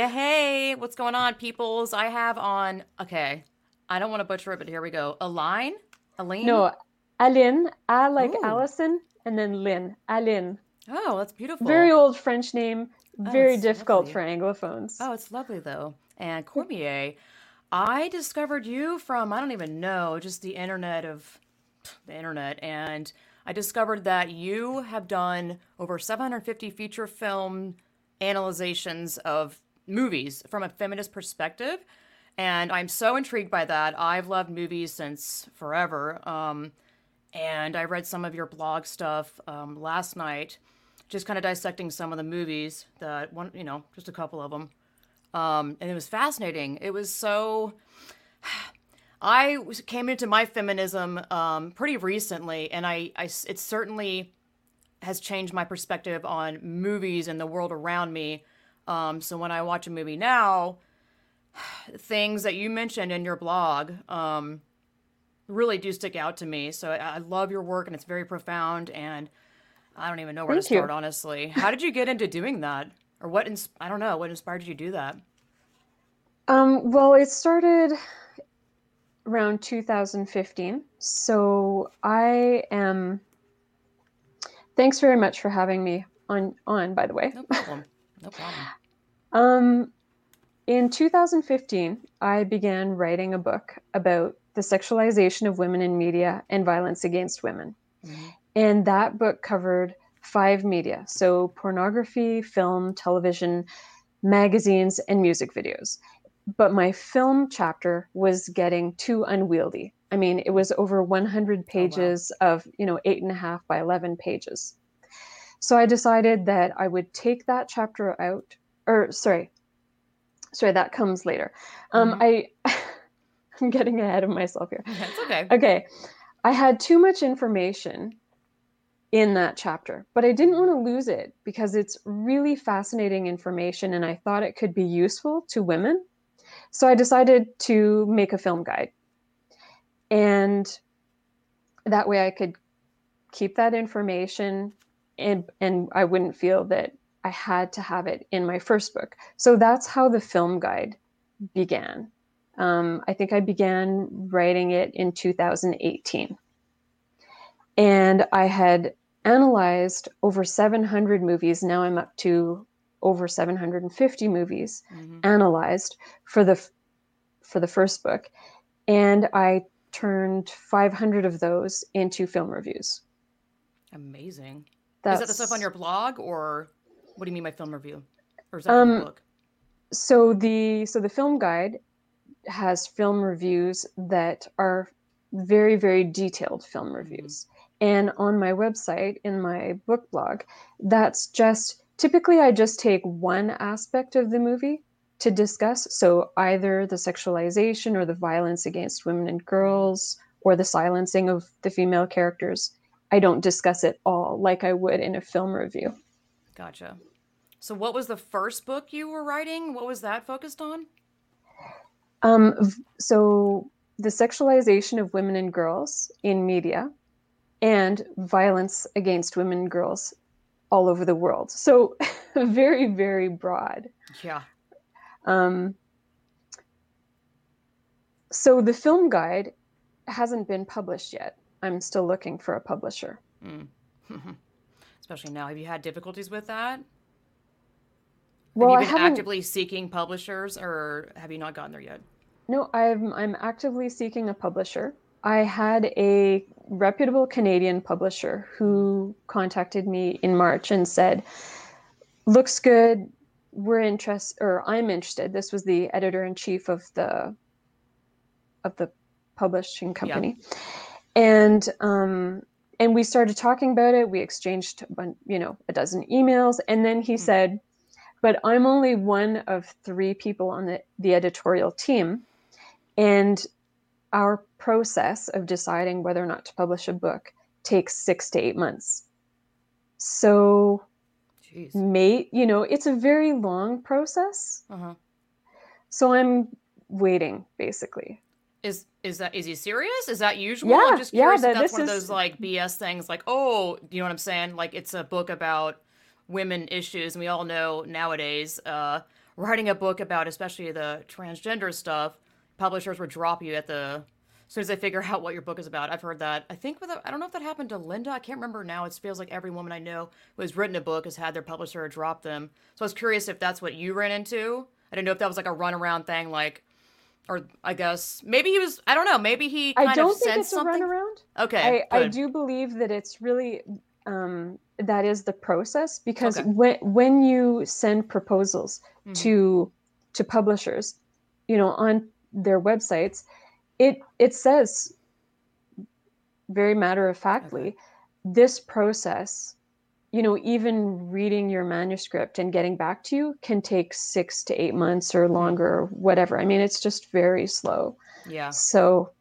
Yeah, hey, what's going on, peoples? I have on, okay, I don't want to butcher it, but here we go. Aline? Aline? No, Aline, I like Ooh. Allison, and then Lynn. Aline. Oh, that's beautiful. Very old French name, Oh, very it's difficult lovely. for Anglophones. Oh, it's lovely though. And Cormier, I discovered you from I don't even know, just the internet of the internet, and I discovered that you have done over 750 feature film analyzations of movies from a feminist perspective. And I'm so intrigued by that. I've loved movies since forever. Um, and I read some of your blog stuff um, last night, just kind of dissecting some of the movies that one, you know, just a couple of them. Um, and it was fascinating. It was so. I came into my feminism um, pretty recently, and I, I it certainly has changed my perspective on movies and the world around me. Um, so when I watch a movie now, things that you mentioned in your blog um, really do stick out to me. So I, I love your work, and it's very profound. And I don't even know where to Thank you. start, honestly. How did you get into doing that, or what? Ins- I don't know. What inspired you to do that? Um, well, it started around 2015. So I am. Thanks very much for having me on on, by the way. No problem. No problem. Um, in 2015, I began writing a book about the sexualization of women in media and violence against women. Mhm. And that book covered five media so pornography, film, television, magazines, and music videos. But my film chapter was getting too unwieldy. I mean, it was over 100 pages of, you know, eight and a half by 11 pages. So I decided that I would take that chapter out, or sorry, sorry, that comes later. Um, I, I'm getting ahead of myself here. It's okay. Okay. I had too much information in that chapter, but I didn't want to lose it because it's really fascinating information and I thought it could be useful to women. So I decided to make a film guide. And that way I could keep that information and and I wouldn't feel that I had to have it in my first book. So that's how the film guide began. Um, I think I began writing it in 2018. And I had analyzed over 700 movies. Now I'm up to over 750 movies Mhm. analyzed for the for the first book. And I turned 500 of those into film reviews. Amazing. That's Is that the stuff on your blog, or what do you mean by film review? Or is that Um, book? so the so the film guide has film reviews that are very very detailed film reviews. And on my website in my book blog that's just typically i just take one aspect of the movie to discuss. So either the sexualization or the violence against women and girls or the silencing of the female characters. I don't discuss it all like i would in a film review Gotcha. So, what was the first book you were writing? What was that focused on? Um, so the sexualization of women and girls in media and violence against women and girls all over the world. So very, very broad. Yeah. Um, so the film guide hasn't been published yet. I'm still looking for a publisher. Mm. Especially now. Have you had difficulties with that? Well, have you been actively seeking publishers, or have you not gotten there yet? No, I'm I'm actively seeking a publisher. I had a reputable Canadian publisher who contacted me in March and said, "Looks good. We're interested, or I'm interested." This was the editor in chief of the of the publishing company, and um, and we started talking about it. We exchanged, a you know, a dozen emails, and then he Hmm. said, "But I'm only one of three people on the the editorial team." And our process of deciding whether or not to publish a book takes six to eight months. So, Jeez. may you know, it's a very long process. Uh huh. So I'm waiting, basically. Is is that is he serious? Is that usual? Yeah, I'm just yeah, curious that- if that's one of those like BS things. Like, oh, you know what I'm saying? Like, it's a book about women issues, and we all know nowadays uh, writing a book about especially the transgender stuff, publishers would drop you at the as soon as they figure out what your book is about. I've heard that. I think with a, I don't know if that happened to Linda. I can't remember now. It feels like every woman I know who has written a book has had their publisher drop them. So I was curious if that's what you ran into. I didn't know if that was like a runaround thing, like, or I guess maybe he was. I don't know. Maybe he. I don't think it's something. a runaround. Okay, I, I do believe that it's really um, that is the process because okay. when when you send proposals mm-hmm. to to publishers, you know, on their websites, it it says very matter of factly okay. this process you know even reading your manuscript and getting back to you can take 6 to 8 months or longer or whatever. I mean it's just very slow. Yeah. So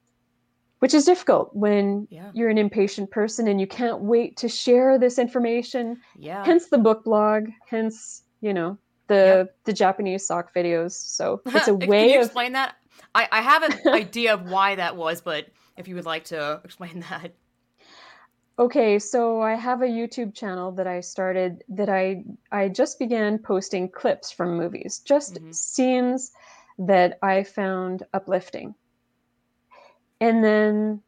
which is difficult when yeah. you're an impatient person and you can't wait to share this information. Yeah. Hence the book blog hence you know the yep. the japanese sock videos. So it's a way Can you of explain that? I, I have an idea of why that was, but if you would like to explain that. Okay, so I have a YouTube channel that I started that I I just began posting clips from movies, just mm-hmm. scenes that I found uplifting. And then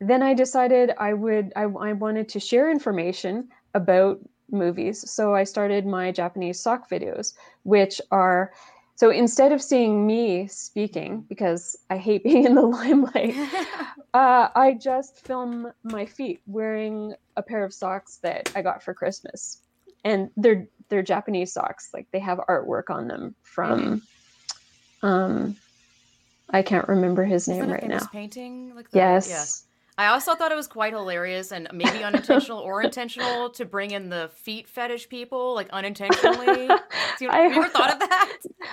then I decided I would I, I wanted to share information about movies. So I started my Japanese sock videos, which are so instead of seeing me speaking, because I hate being in the limelight, uh, I just film my feet wearing a pair of socks that I got for Christmas, and they're they're Japanese socks. Like they have artwork on them from, um, I can't remember his name right now. Painting like the, yes. I also thought it was quite hilarious and maybe unintentional or intentional to bring in the feet fetish people, like unintentionally. You, have you ever thought of that?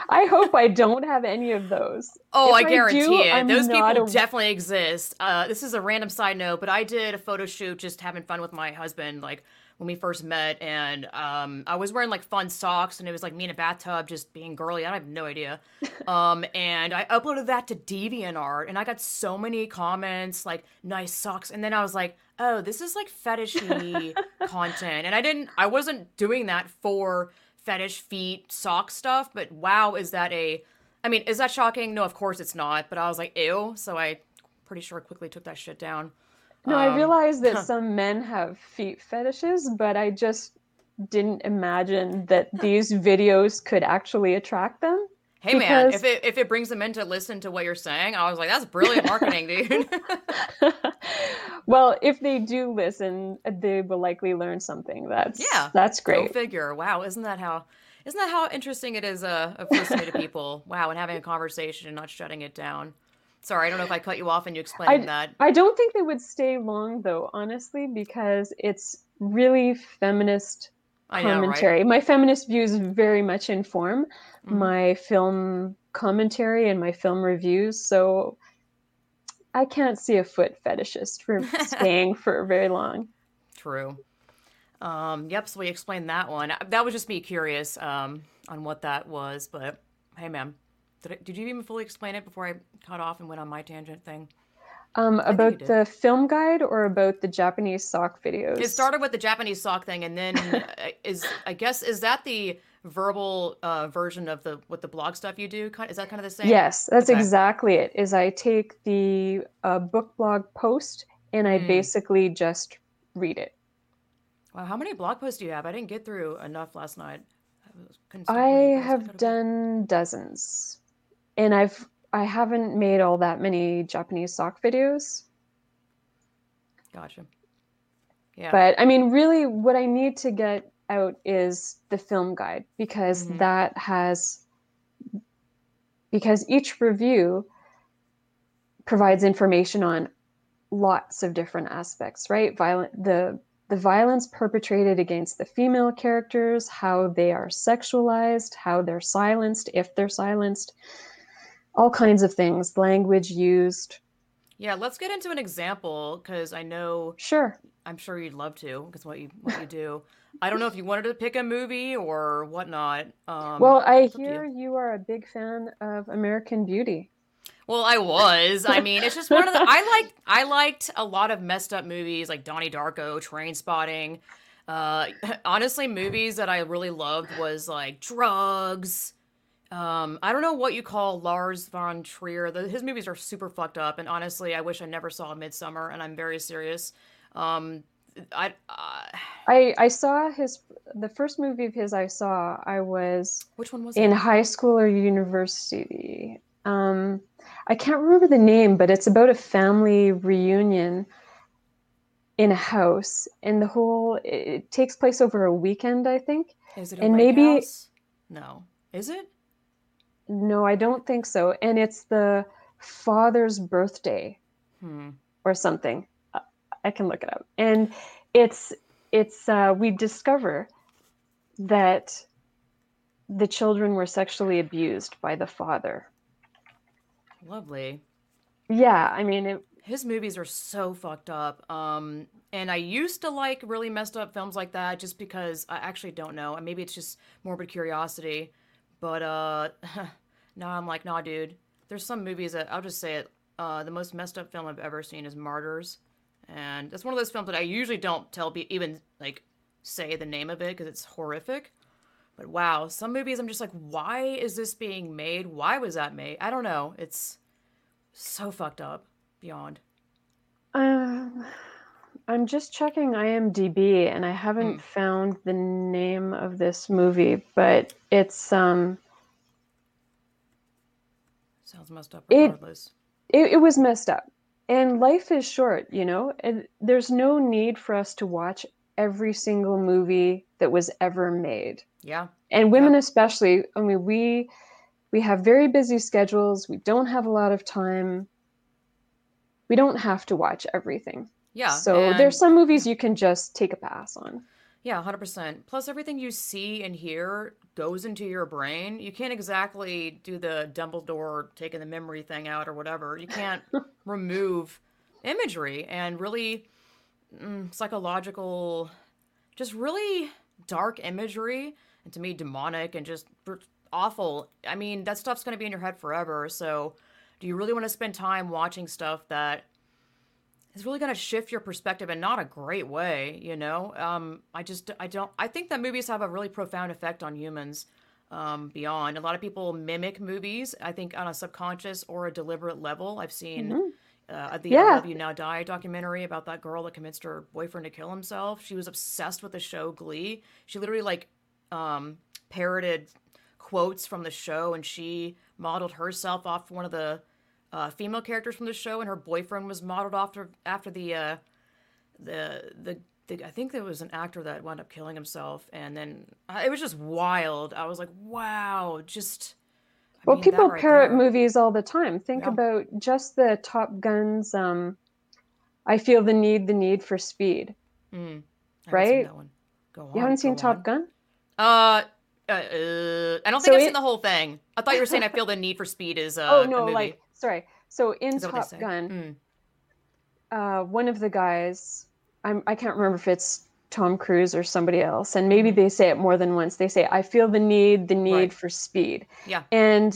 I hope I don't have any of those. Oh, if I guarantee I do, it. I'm those people a... definitely exist. Uh, this is a random side note, but I did a photo shoot just having fun with my husband, like when we first met, and um, I was wearing like fun socks, and it was like me in a bathtub, just being girly. I have no idea. Um, and I uploaded that to DeviantArt, and I got so many comments like "nice socks," and then I was like, "Oh, this is like fetishy content," and I didn't, I wasn't doing that for fetish feet sock stuff, but wow, is that a I mean, is that shocking? No, of course it's not. But I was like, ew. So I pretty sure quickly took that shit down. No, um, I realized that some men have feet fetishes, but I just didn't imagine that these videos could actually attract them. Hey because... man, if it if it brings them in to listen to what you're saying, I was like, that's brilliant marketing, dude. well, if they do listen, they will likely learn something. That's yeah, that's great. Go figure. Wow, isn't that how isn't that how interesting it is uh, of listening to people? Wow, and having a conversation and not shutting it down. Sorry, I don't know if I cut you off and you explained I, that. I don't think they would stay long though, honestly, because it's really feminist commentary. Know, right? My feminist views very much inform mm-hmm. my film commentary and my film reviews. So I can't see a foot fetishist for staying for very long. True. Um, yep. So we explained that one. That was just me curious um, on what that was. But hey, ma'am, did, did you even fully explain it before I cut off and went on my tangent thing? Um, about the film guide or about the Japanese sock videos? It started with the Japanese sock thing, and then uh, is I guess is that the verbal uh, version of the what the blog stuff you do? Is that kind of the same? Yes, that's okay. exactly it. Is I take the uh, book blog post and I mm. basically just read it. Wow, how many blog posts do you have? I didn't get through enough last night. I, I have done dozens and I've I haven't made all that many Japanese sock videos. Gotcha. Yeah. But I mean, really, what I need to get out is the film guide because mm-hmm. that has because each review provides information on lots of different aspects, right? Violent the the violence perpetrated against the female characters, how they are sexualized, how they're silenced, if they're silenced, all kinds of things, language used. Yeah, let's get into an example because I know. Sure. I'm sure you'd love to because what you what you do. I don't know if you wanted to pick a movie or whatnot. Um, well, I hear you. you are a big fan of American Beauty. Well, I was. I mean, it's just one of the. I like. I liked a lot of messed up movies like Donnie Darko, Trainspotting. Uh, honestly, movies that I really loved was like drugs. Um, I don't know what you call Lars von Trier. The, his movies are super fucked up, and honestly, I wish I never saw Midsommar. And I'm very serious. Um, I, uh, I I saw his the first movie of his I saw. I was which one was in high school or university. Um, I can't remember the name, but it's about a family reunion in a house, and the whole it, it takes place over a weekend, I think. Is it and a maybe- maybe no? Is it? No, I don't think so. And it's the father's birthday Hmm. or something. I- I can look it up. And it's it's uh, we discover that the children were sexually abused by the father. Lovely. Yeah, I mean, it, His movies are so fucked up. Um, and I used to like really messed up films like that just because I actually don't know. And maybe it's just morbid curiosity. But uh, now I'm like, nah, dude. There's some movies that I'll just say it. Uh, the most messed up film I've ever seen is Martyrs, and that's one of those films that I usually don't tell be even like say the name of it because it's horrific. But wow, some movies I'm just like, why is this being made? Why was that made? I don't know. It's so fucked up beyond. um, I'm just checking IMDb and I haven't Hmm. found the name of this movie, but it's um Sounds messed up regardless. it, it was messed up. And life is short, you know? And there's no need for us to watch every single movie that was ever made. yeah. and women especially i mean we we have very busy schedules we don't have a lot of time we don't have to watch everything Yeah. so there's some movies you can just take a pass on Yeah, 100%. Plus, everything you see and hear goes into your brain. You can't exactly do the Dumbledore taking the memory thing out or whatever. You can't remove imagery and really mm, psychological, just really dark imagery, and to me, demonic and just awful. I mean, that stuff's going to be in your head forever. So, do you really want to spend time watching stuff that is really going to shift your perspective and not a great way, you know? Um, I just, I don't, I think that movies have a really profound effect on humans um, beyond. A lot of people mimic movies, I think, on a subconscious or a deliberate level. I've seen uh, the I Yeah. Love You Now Die documentary about that girl that convinced her boyfriend to kill himself. She was obsessed with the show Glee. She literally, like, um, parroted quotes from the show and she modeled herself off one of the uh, female characters from the show, and her boyfriend was modeled after after the uh, the, the the I think there was an actor that wound up killing himself, and then uh, it was just wild. I was like, wow, just. I well mean, people right parrot there. movies all the time think Yeah. about just the top guns um i feel the need the need for speed Mm, I haven't seen right? that one. Go on. you haven't seen top on. gun Uh, uh, uh, I don't think So I've it- seen the whole thing. I thought you were saying I feel the need for speed is uh, oh a no movie. like sorry so in Is that what they top gun Mm. uh, one of the guys, I'm, I can't remember if it's Tom Cruise or somebody else, and maybe Mhm. they say it more than once. They say, I feel the need, the need Right. for speed. Yeah. And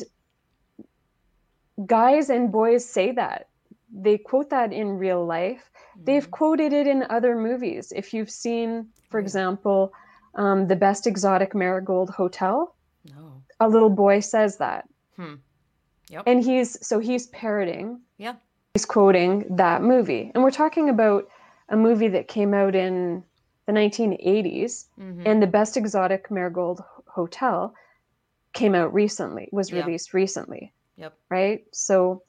guys and boys say that. They quote that in real life. They've Mhm. quoted it in other movies. If you've seen, for example, um, The Best Exotic Marigold Hotel, No. a little boy says that. Hmm. Yep. And he's so he's parroting Yeah. he's quoting that movie. And we're talking about a movie that came out in the 1980s, hmm and The Best Exotic Marigold Hotel came out recently, was Yeah. released recently, Yep. right? So,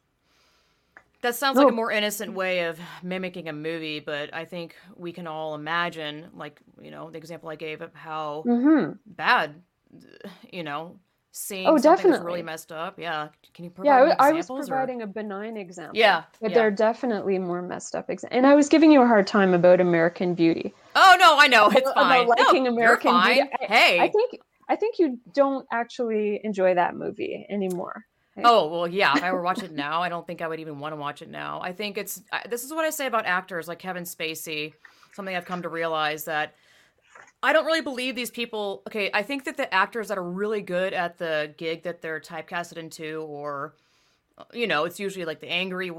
That sounds like a more innocent way of mimicking a movie, but I think we can all imagine, like, you know, the example I gave of how mhm. bad, you know, seeing Oh, definitely. really messed up. Yeah. Can you provide yeah, I, I was examples? or- providing a benign example. Yeah. But yeah. there are definitely more messed up examples. And I was giving you a hard time about American Beauty. Oh, no, I know. It's About fine. liking no, American you're Beauty. I- hey. I think I think you don't actually enjoy that movie anymore. Oh well, yeah. If I were watching it now, I don't think I would even want to watch it now. I think it's I, this is what I say about actors like Kevin Spacey. Something I've come to realize that I don't really believe these people. Okay, I think that the actors that are really good at the gig that they're typecasted into, or you know, it's usually like the angry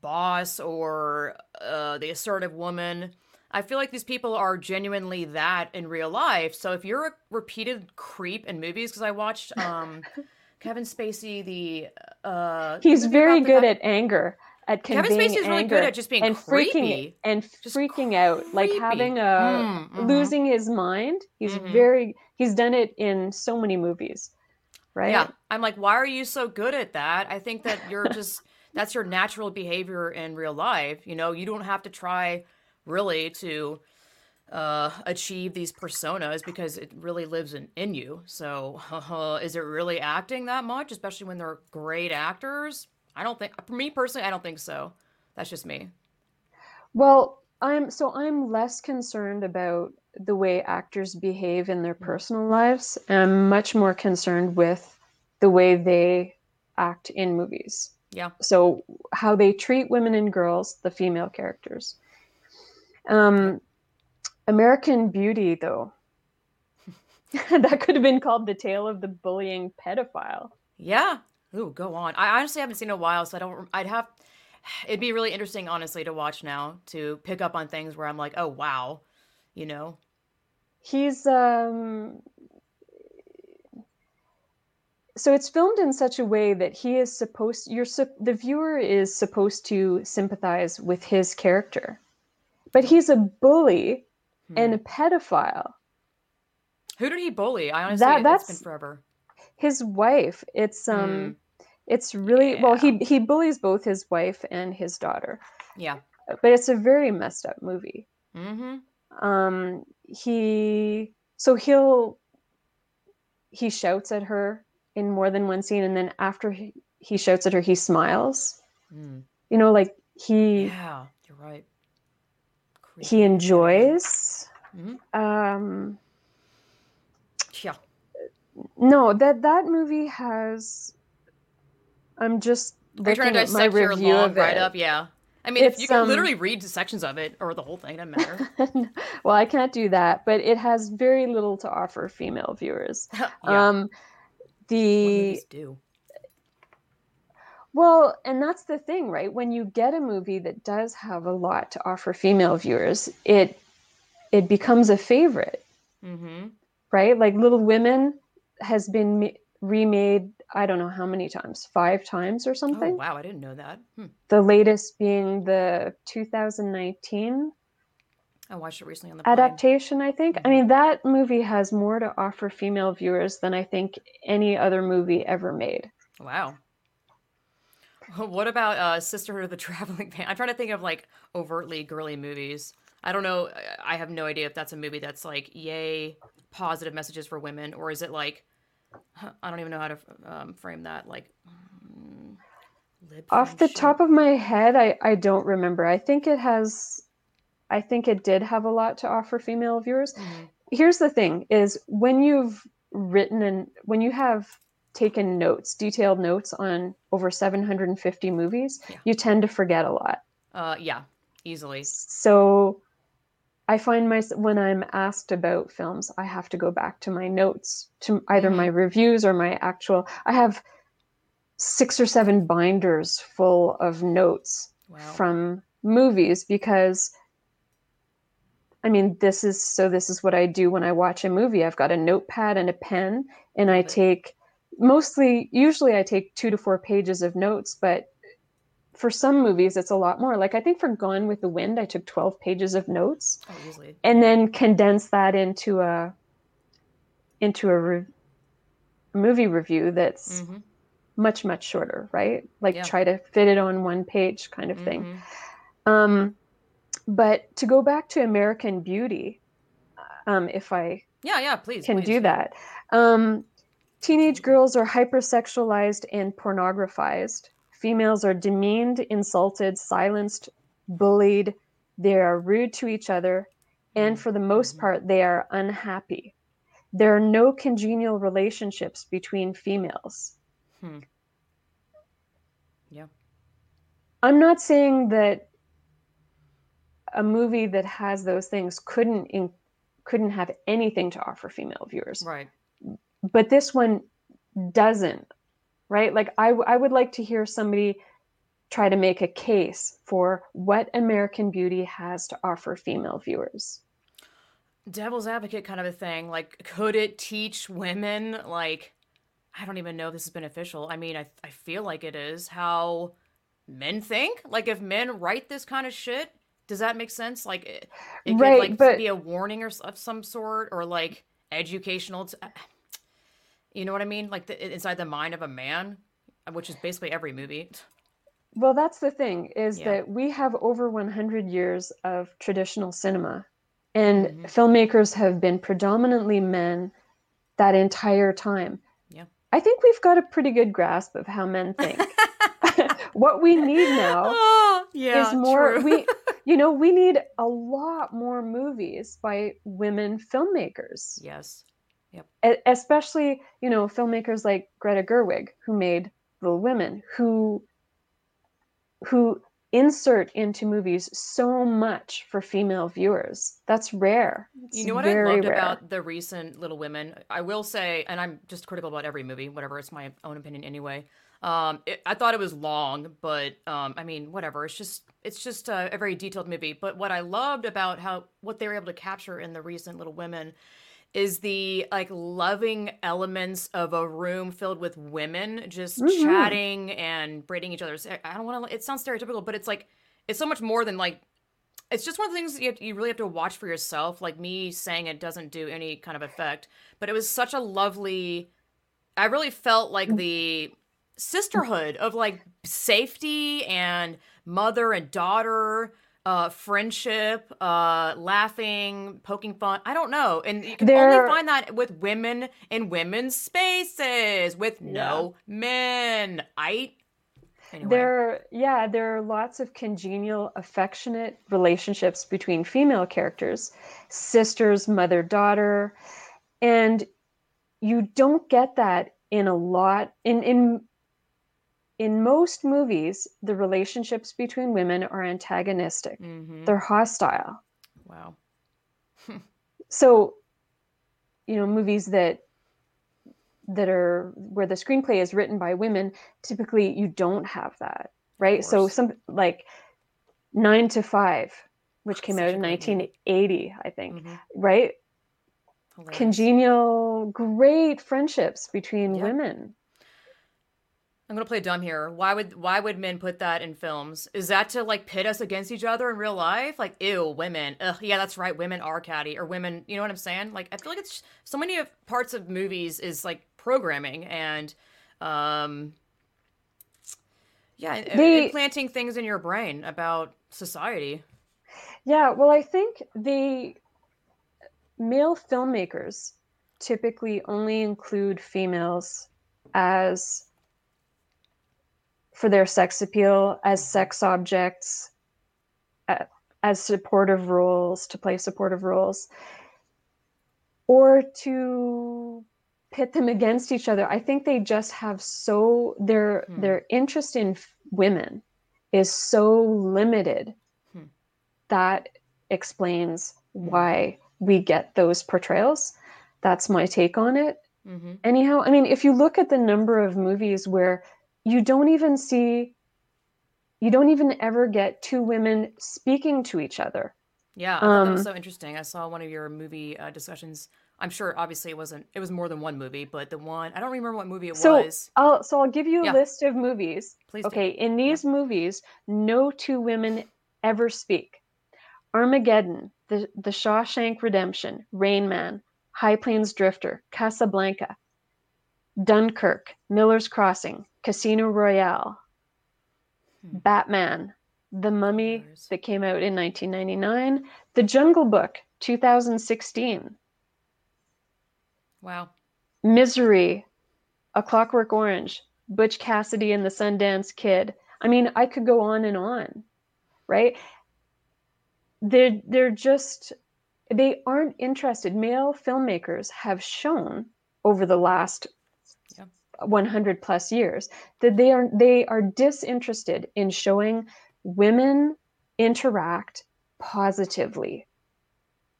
boss or uh, the assertive woman. I feel like these people are genuinely that in real life. So if you're a repeated creep in movies, because I watched um, Kevin Spacey, the uh, He's very good guy- at anger, at Kevin Spacey is really good at just being and creepy. freaking and Just freaking out, like having a Mm, mhm. losing his mind. He's Mhm. very he's done it in so many movies, right? Yeah, I'm like, why are you so good at that? I think that you're just that's your natural behavior in real life. You know, you don't have to try really to uh, achieve these personas because it really lives in, in you. So, uh, is it really acting that much, especially when they're great actors? I don't think, for me personally, I don't think so. That's just me. Well, I'm so I'm less concerned about the way actors behave in their Mhm. personal lives. I'm much more concerned with the way they act in movies. Yeah. So how they treat women and girls, the female characters. Um, American Beauty, though, that could have been called the tale of the bullying pedophile. Yeah. Ooh, go on. I honestly haven't seen it in a while, so I don't. I'd have. It'd be really interesting, honestly, to watch now to pick up on things where I'm like, oh wow, you know. He's um, so it's filmed in such a way that he is supposed you're the viewer is supposed to sympathize with his character but he's a bully Hmm. and a pedophile Who did he bully? I honestly, That- it's that's- been forever. his wife it's um it's really well he he bullies both his wife and his daughter Yeah. but it's a very messed up movie Mm-hmm. um he so he'll he shouts at her in more than one scene and then after he, he shouts at her he smiles Mm. you know like he Yeah, you're right. he Creepy. enjoys Mhm. um Yeah. no that that movie has i'm just Are you trying looking to at my dissect your review long of it write up? Yeah. I mean, if you can um, literally read sections of it or the whole thing, doesn't matter. well i can't do that but it has very little to offer female viewers yeah. um the do. Well, and that's the thing, right? When you get a movie that does have a lot to offer female viewers, it it becomes a favorite, Mm-hmm. right? Like Little Women has been remade I don't know how many times, 5 times or Oh something. wow, I didn't know that. Hmm. The latest being the 2019 I watched it recently on the plane. adaptation, I think. I Mhm. mean, that movie has more to offer female viewers than I think any other movie ever made. Wow. What about uh, Sisterhood of the Traveling Pants? I'm trying to think of like overtly girly movies. I don't know. I- I have no idea if that's a movie that's like yay positive messages for women, or is it like I don't even know how to um, frame that. Like mm, Off the top of my head, I, I don't remember. I think it has, I think it did have a lot to offer female viewers. Mhm. Here's the thing is when you've written and when you have taken notes, detailed notes on over 750 movies, Yeah. you tend to forget a lot. Uh, yeah, easily. So I find my when I'm asked about films, I have to go back to my notes, to either my mm-hmm. reviews or my actual. I have six or seven binders full of notes Wow. from movies because I mean, this is so this is what I do when I watch a movie. I've got a notepad and a pen, and I take mostly, usually, I take two to four pages of notes, but for some movies, it's a lot more. Like I think for Gone with the Wind, I took 12 pages of notes oh, and then condensed that into a into a re- movie review that's hmm much much shorter right like Yeah. try to fit it on one page kind of thing Mhm. um but to go back to american beauty um if i Yeah, yeah. Please can please. do that um teenage girls are hypersexualized and pornographized females are demeaned insulted silenced bullied they are rude to each other and for the most mhm. part they are unhappy there are no congenial relationships between females Hmm. Yeah. i'm not saying that a movie that has those things couldn't in, couldn't have anything to offer female viewers Right. but this one doesn't right like I, w- I would like to hear somebody try to make a case for what American Beauty has to offer female viewers. Devil's advocate kind of a thing. Like, could it teach women, like, I don't even know if this is beneficial. I mean, I, I feel like it is how men think. Like, if men write this kind of shit, does that make sense? Like, it, it Right, could like but- be a warning or of some sort, or like educational. T- you know what I mean? Like the, inside the mind of a man, which is basically every movie. Well, that's the thing is Yeah. that we have over 100 years of traditional cinema, and Mhm. filmmakers have been predominantly men that entire time. Yeah. I think we've got a pretty good grasp of how men think. what we need now Oh, yeah, is more true. we you know we need a lot more movies by women filmmakers yes. E- especially you know filmmakers like greta gerwig who made little women who who insert into movies so much for female viewers that's rare You know what I loved rare. about the recent Little Women? I will say, and I'm just critical about every movie, whatever. It's my own opinion anyway. Um, it, I thought it was long, but um, I mean, whatever. It's just, it's just a, a very detailed movie. But what I loved about how what they were able to capture in the recent Little Women is the like loving elements of a room filled with women just Mhm. chatting and braiding each other's. I don't want to. It sounds stereotypical, but it's like it's so much more than like it's just one of the things you, have, you really have to watch for yourself. Like me saying it doesn't do any kind of effect, but it was such a lovely. I really felt like the sisterhood of like safety and mother and daughter, uh, friendship, uh, laughing, poking fun. I don't know, and you can There- only find that with women in women's spaces with no men. I. Anyway. There, yeah, there are lots of congenial, affectionate relationships between female characters, sisters, mother, daughter, and you don't get that in a lot in in in most movies. The relationships between women are antagonistic; Mhm. they're hostile. Wow. So, you know, movies that that are where the screenplay is written by women, typically you don't have that, right? So some like Nine to Five, which came Such out in great movie. 1980, I think, Mhm. right? Hilarious. Congenial, great friendships between Yep. women. I'm gonna play dumb here. Why would why would men put that in films? Is that to like pit us against each other in real life? Like, ew, women. Ugh, yeah, that's right. Women are catty, or women. You know what I'm saying? Like, I feel like it's so many of parts of movies is like programming and, um, yeah, They- implanting things in your brain about society. Yeah, well, I think the male filmmakers typically only include females as for their sex appeal, as sex objects, uh, as supportive roles, to play supportive roles, or to pit them against each other. I think they just have so their Hmm. their interest in f- women is so limited Hmm. that explains why we get those portrayals. That's my take on it. Mm-hmm. Anyhow, I mean, if you look at the number of movies where you don't even see, you don't even ever get two women speaking to each other. Yeah, thought that was Um, so interesting. I saw one of your movie uh, discussions. I'm sure, obviously, it wasn't. It was more than one movie, but the one I don't remember what movie it So was. I'll so I'll give you a Yeah. list of movies. Please do. Okay, in these movies, no two women ever speak. Armageddon, The The Shawshank Redemption, Rain Man, High Plains Drifter, Casablanca, Dunkirk, Miller's Crossing, Casino Royale, Hmm. Batman, The Mummy that came out in 1999, The Jungle Book, 2016, Wow. Misery, A Clockwork Orange, Butch Cassidy and the Sundance Kid. I mean, I could go on and on, right? They're they're just they aren't interested. Male filmmakers have shown over the last. 100 plus years that they are they are disinterested in showing women interact positively.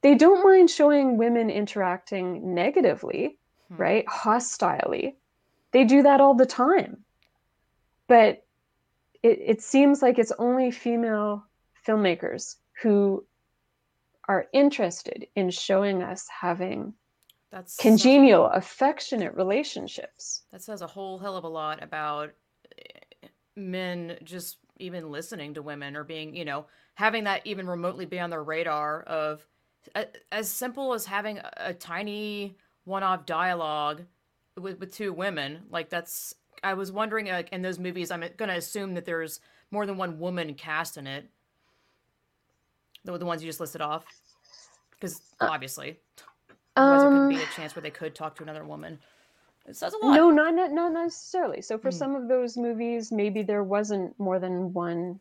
They don't mind showing women interacting negatively, Hmm. right? Hostilely. They do that all the time. But it, it seems like it's only female filmmakers who are interested in showing us having That's congenial, affectionate relationships. That says a whole hell of a lot about eh, men just even listening to women or being, you know, having that even remotely be on their radar of as simple as having a, tiny one-off dialogue with, with two women. Like that's I was wondering like in those movies I'm going to assume that there's more than one woman cast in it. The, the ones you just listed off. Because obviously, otherwise there Um, could be a chance where they could talk to another woman. It says a lot. no, not, not not necessarily. So for Hmm. some of those movies, maybe there wasn't more than one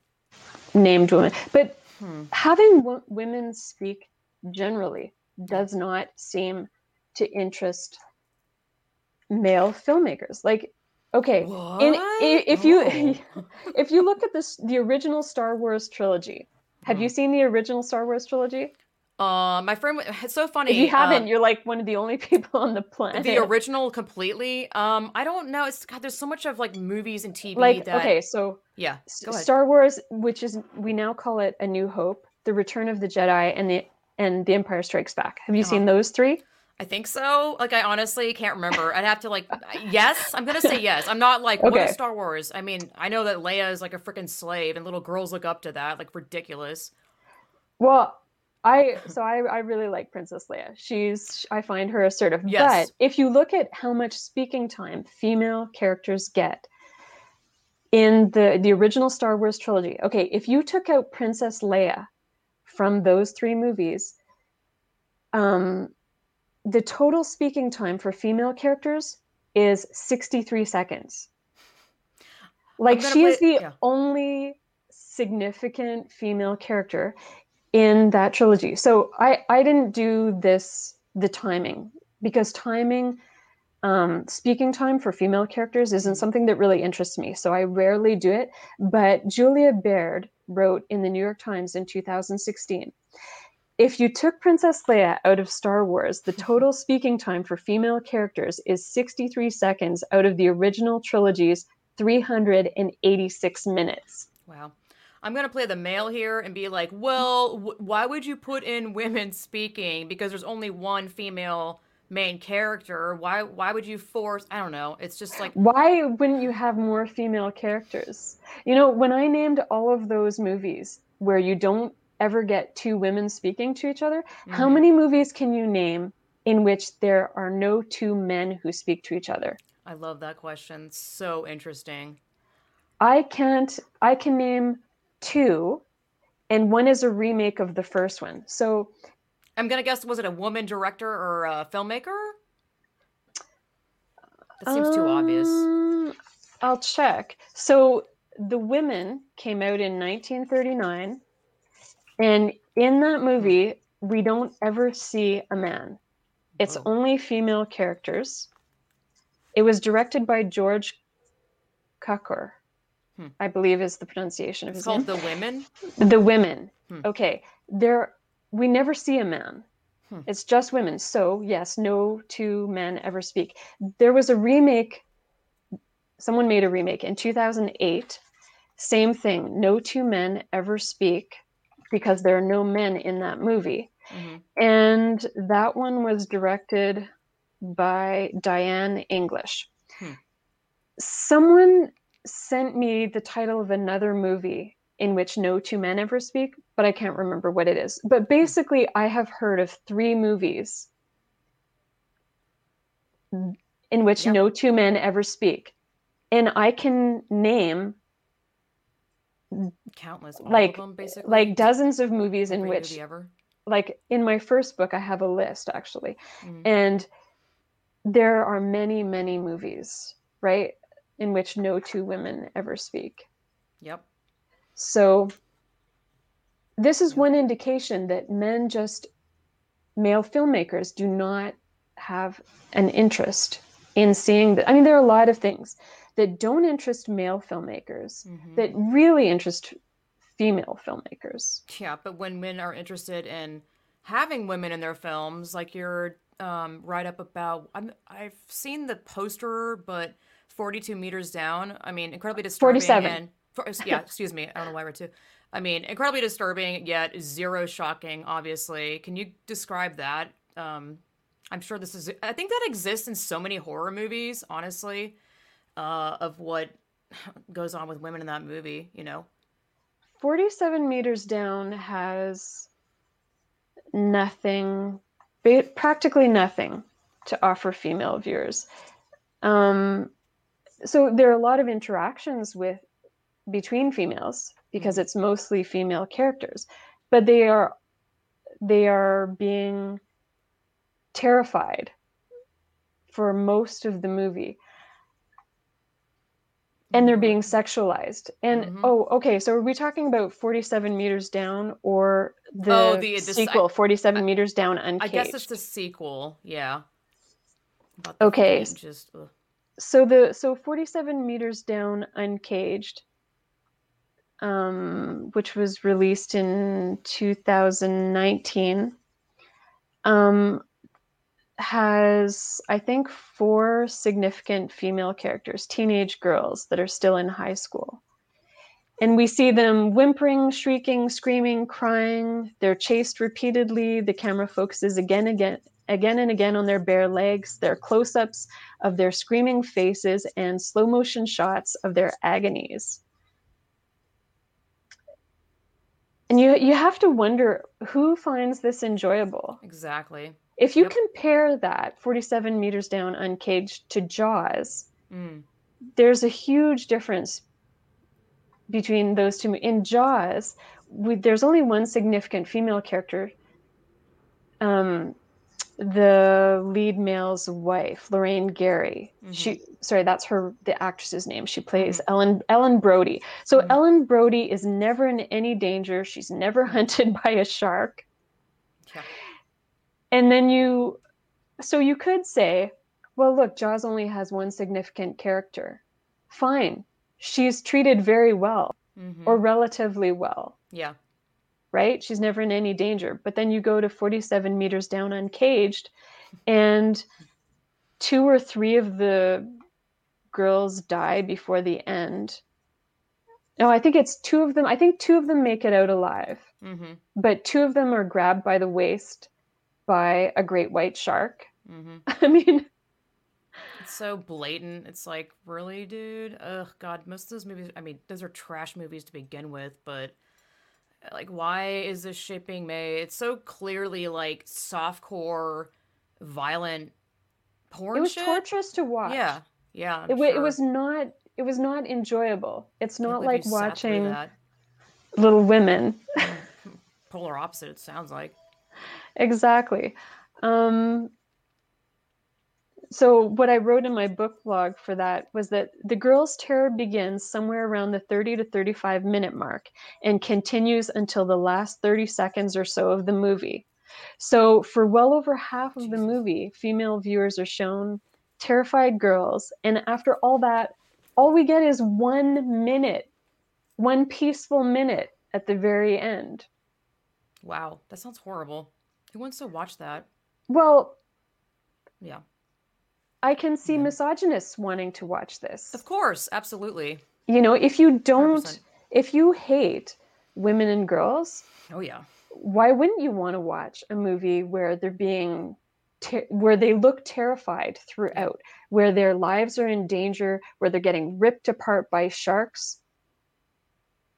named woman, but Hmm. having w- women speak generally does not seem to interest male filmmakers. Like, okay, in, i- if you Oh. if you look at this, the original Star Wars trilogy, have you Hmm. seen the original Star Wars trilogy? Uh, my friend, it's so funny. If you haven't, um, you're like one of the only people on the planet. the original completely. Um, I don't know. It's God. There's so much of like movies and TV like that. okay, so Yeah. S- Go ahead. Star Wars, which is we now call it A New Hope, The Return of the Jedi, and the and The Empire Strikes Back. Have you Uh-huh. seen those three? I think so. Like, I honestly can't remember. I'd have to like. Yes, I'm gonna say yes. I'm not like what Okay. is Star Wars. I mean, I know that Leia is like a freaking slave, and little girls look up to that. Like ridiculous. Well, I so I I really like Princess Leia. She's I find her assertive. Yes. But if you look at how much speaking time female characters get in the the original Star Wars trilogy, okay, if you took out Princess Leia from those three movies, um, the total speaking time for female characters is 63 seconds. Like she is the yeah. only significant female character in that trilogy. So I I didn't do this the timing because timing um, speaking time for female characters isn't something that really interests me. So I rarely do it. But Julia Baird wrote in the New York Times in 2016 if you took Princess Leia out of Star Wars, the total speaking time for female characters is 63 seconds out of the original trilogy's 386 minutes. Wow. I'm gonna play the male here and be like, well, w- why would you put in women speaking? Because there's only one female main character. Why? Why would you force? I don't know. It's just like Why wouldn't you have more female characters? You know, when I named all of those movies where you don't ever get two women speaking to each other, how Mhm. many movies can you name in which there are no two men who speak to each other? I love that question. So interesting. I can't I can name two and one is a remake of the first one. So I'm gonna guess was it a woman director or a filmmaker? That seems too obvious. Um, I'll check. So the women came out in 1939, and in that movie, we don't ever see a man. It's Oh. only female characters. It was directed by George Cukor, Hmm. I believe is the pronunciation of It's his called name. The Women. The women. Hmm. Okay, there we never see a man. Hmm. It's just women. So yes, no two men ever speak. There was a remake. Someone made a remake in 2008. Same thing. No two men ever speak because there are no men in that movie. hmm And that one was directed by Diane English. Hmm. Someone sent me the title of another movie in which no two men ever speak, but I can't remember what it is. But basically, I have heard of three movies in which Yep. no two men ever speak. And I can name Countless. Like- them, like dozens of movies in which movie like in my first book i have a list actually Mhm. and there are many many movies right in which no two women ever speak Yep. so this is one indication that men just male filmmakers do not have an interest in seeing that i mean there are a lot of things that don't interest male filmmakers Mhm. that really interest female filmmakers Yeah, but when men are interested in having women in their films, like you're um, right up about, I'm, I've seen the poster, but 42 meters down. I mean, incredibly disturbing. 47. And For, yeah, excuse me. I don't know why read two. I mean, incredibly disturbing, yet zero shocking. Obviously, can you describe that? Um, I'm sure this is. I think that exists in so many horror movies. Honestly, uh, of what goes on with women in that movie. You know, 47 meters down has nothing, practically nothing to offer female viewers. Um, so there are a lot of interactions with between females because it's mostly female characters, but they are they are being terrified for most of the movie and they're being sexualized. And Mhm. oh, okay. So are we talking about 47 meters down or the, Oh, the- sequel, 47 meters down uncaged? I guess it's the sequel. Yeah. Okay. Just ugh. So the so 47 meters down uncaged um which was released in 2019 um has i think four significant female characters teenage girls that are still in high school. And we see them whimpering shrieking screaming crying. They're chased repeatedly. The camera focuses again again again and again on their bare legs their close-ups of their screaming faces and slow motion shots of their agonies. And you you have to wonder who finds this enjoyable. exactly. If you Yep. compare that 47 meters down uncaged to Jaws, Mm. there's a huge difference between those two. In Jaws, we, there's only one significant female character. Um, the lead male's wife, Lorraine Gary. She, sorry, that's her, the actress's name. She plays Ellen Ellen Brody. So Mhm. Ellen Brody is never in any danger. She's never hunted by a shark. Yeah. And then you, so you could say, well, look, Jaws only has one significant character. Fine. She's treated very well Mhm. or relatively well, yeah. Right? She's never in any danger. But then you go to 47 meters down uncaged, and two or three of the girls die before the end. No, I think it's two of them. I think two of them make it out alive Mm-hmm. but two of them are grabbed by the waist by a great white shark. Mm-hmm. I mean, It's so blatant. It's like, really, dude? Ugh, God, most of those movies, I mean, those are trash movies to begin with, but like, why is this shit being made? It's so clearly like softcore, violent porn it was shit. torturous to watch. Yeah, yeah. It, wa- it was not it was not enjoyable. It's not like you sat through watching that. Little Women. Polar opposite, it sounds like. exactly. Um, so what I wrote in my book blog for that was that the girl's terror begins somewhere around the 30 to 35 minute mark and continues until the last 30 seconds or so of the movie. So for well over half of the movie, female viewers are shown terrified girls, and after all that, all we get is one minute, one peaceful minute at the very end. Wow, that sounds horrible. Who wants to watch that? Well, Yeah. I can see Yeah. misogynists wanting to watch this. Of course, absolutely. You know, if you don't, 100%. if you hate women and girls, Oh, yeah. why wouldn't you want to watch a movie where they're being, ter- where they look terrified throughout, where their lives are in danger, where they're getting ripped apart by sharks?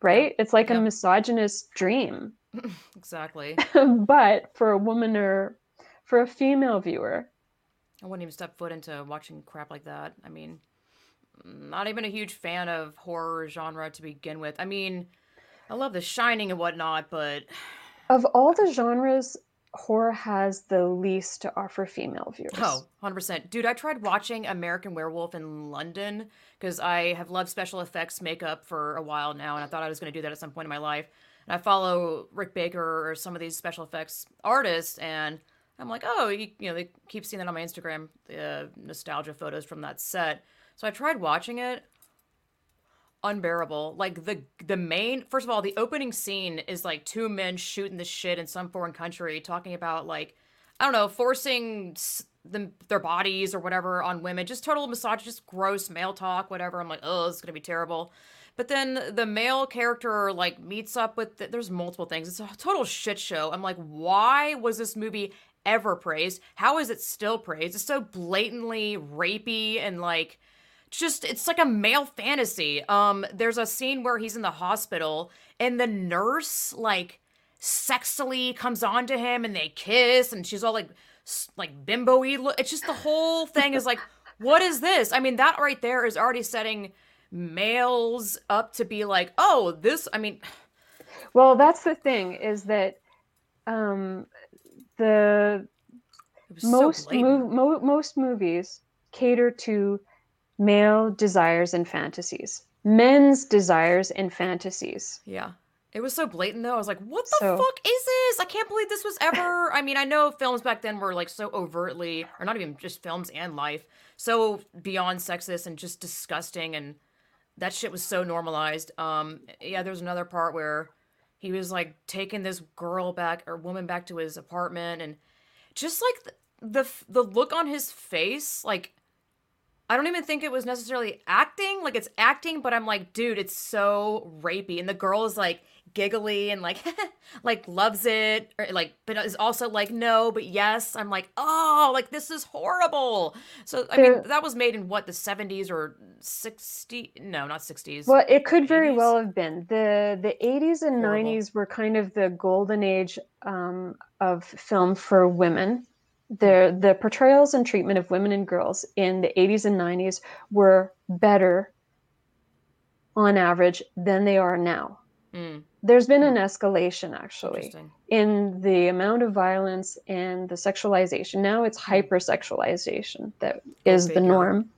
Right? It's like Yeah. a misogynist dream. Exactly. but for a woman or for a female viewer, I wouldn't even step foot into watching crap like that. I mean, not even a huge fan of horror genre to begin with. I mean, I love The Shining and whatnot, but of all the genres, horror has the least to offer female viewers. oh, 100%. Dude, I tried watching American Werewolf in London because I have loved special effects makeup for a while now, and I thought I was going to do that at some point in my life. And I follow Rick Baker or some of these special effects artists, and I'm like, oh, you, you know, they keep seeing that on my Instagram, uh, nostalgia photos from that set. So I tried watching it. Unbearable. Like the the main first of all, the opening scene is like two men shooting the shit in some foreign country, talking about like I don't know, forcing them their bodies or whatever on women, just total misogynist, gross male talk, whatever. I'm like, oh, this is gonna be terrible. but then the male character like meets up with the, there's multiple things it's a total shit show i'm like why was this movie ever praised. How is it still praised? It's so blatantly rapey and like just it's like a male fantasy. Um there's a scene where he's in the hospital and the nurse like sexily comes on to him and they kiss and she's all like like bimbo-y look it's just the whole thing is like what is this? I mean that right there is already setting males up to be like, oh, this, I mean. Well, that's the thing is that um, the most so mov- mo- most movies cater to male desires and fantasies, men's desires and fantasies. Yeah. It was so blatant though. I was like, what the so, fuck is this? I can't believe this was ever. I mean, I know films back then were like so overtly, or not even just films and life, so beyond sexist and just disgusting and that shit was so normalized. Um, yeah, there's another part where he was like taking this girl back or woman back to his apartment, and just like the the, the look on his face, like I don't even think it was necessarily acting. Like it's acting, but I'm like, dude, it's so rapey, and the girl is like giggly and like like loves it or like but is also like no but yes. I'm like oh like this is horrible. So i mean that was made in what the 70s or 60 no not 60s well it could 80s? very well have been. The the 80s and horrible. 90s were kind of the golden age um, of film for women. The the portrayals and treatment of women and girls in the 80s and 90s were better on average than they are now. Mm there's been an hmm. escalation actually in the amount of violence and the sexualization. Now it's hmm. hypersexualization that is the norm.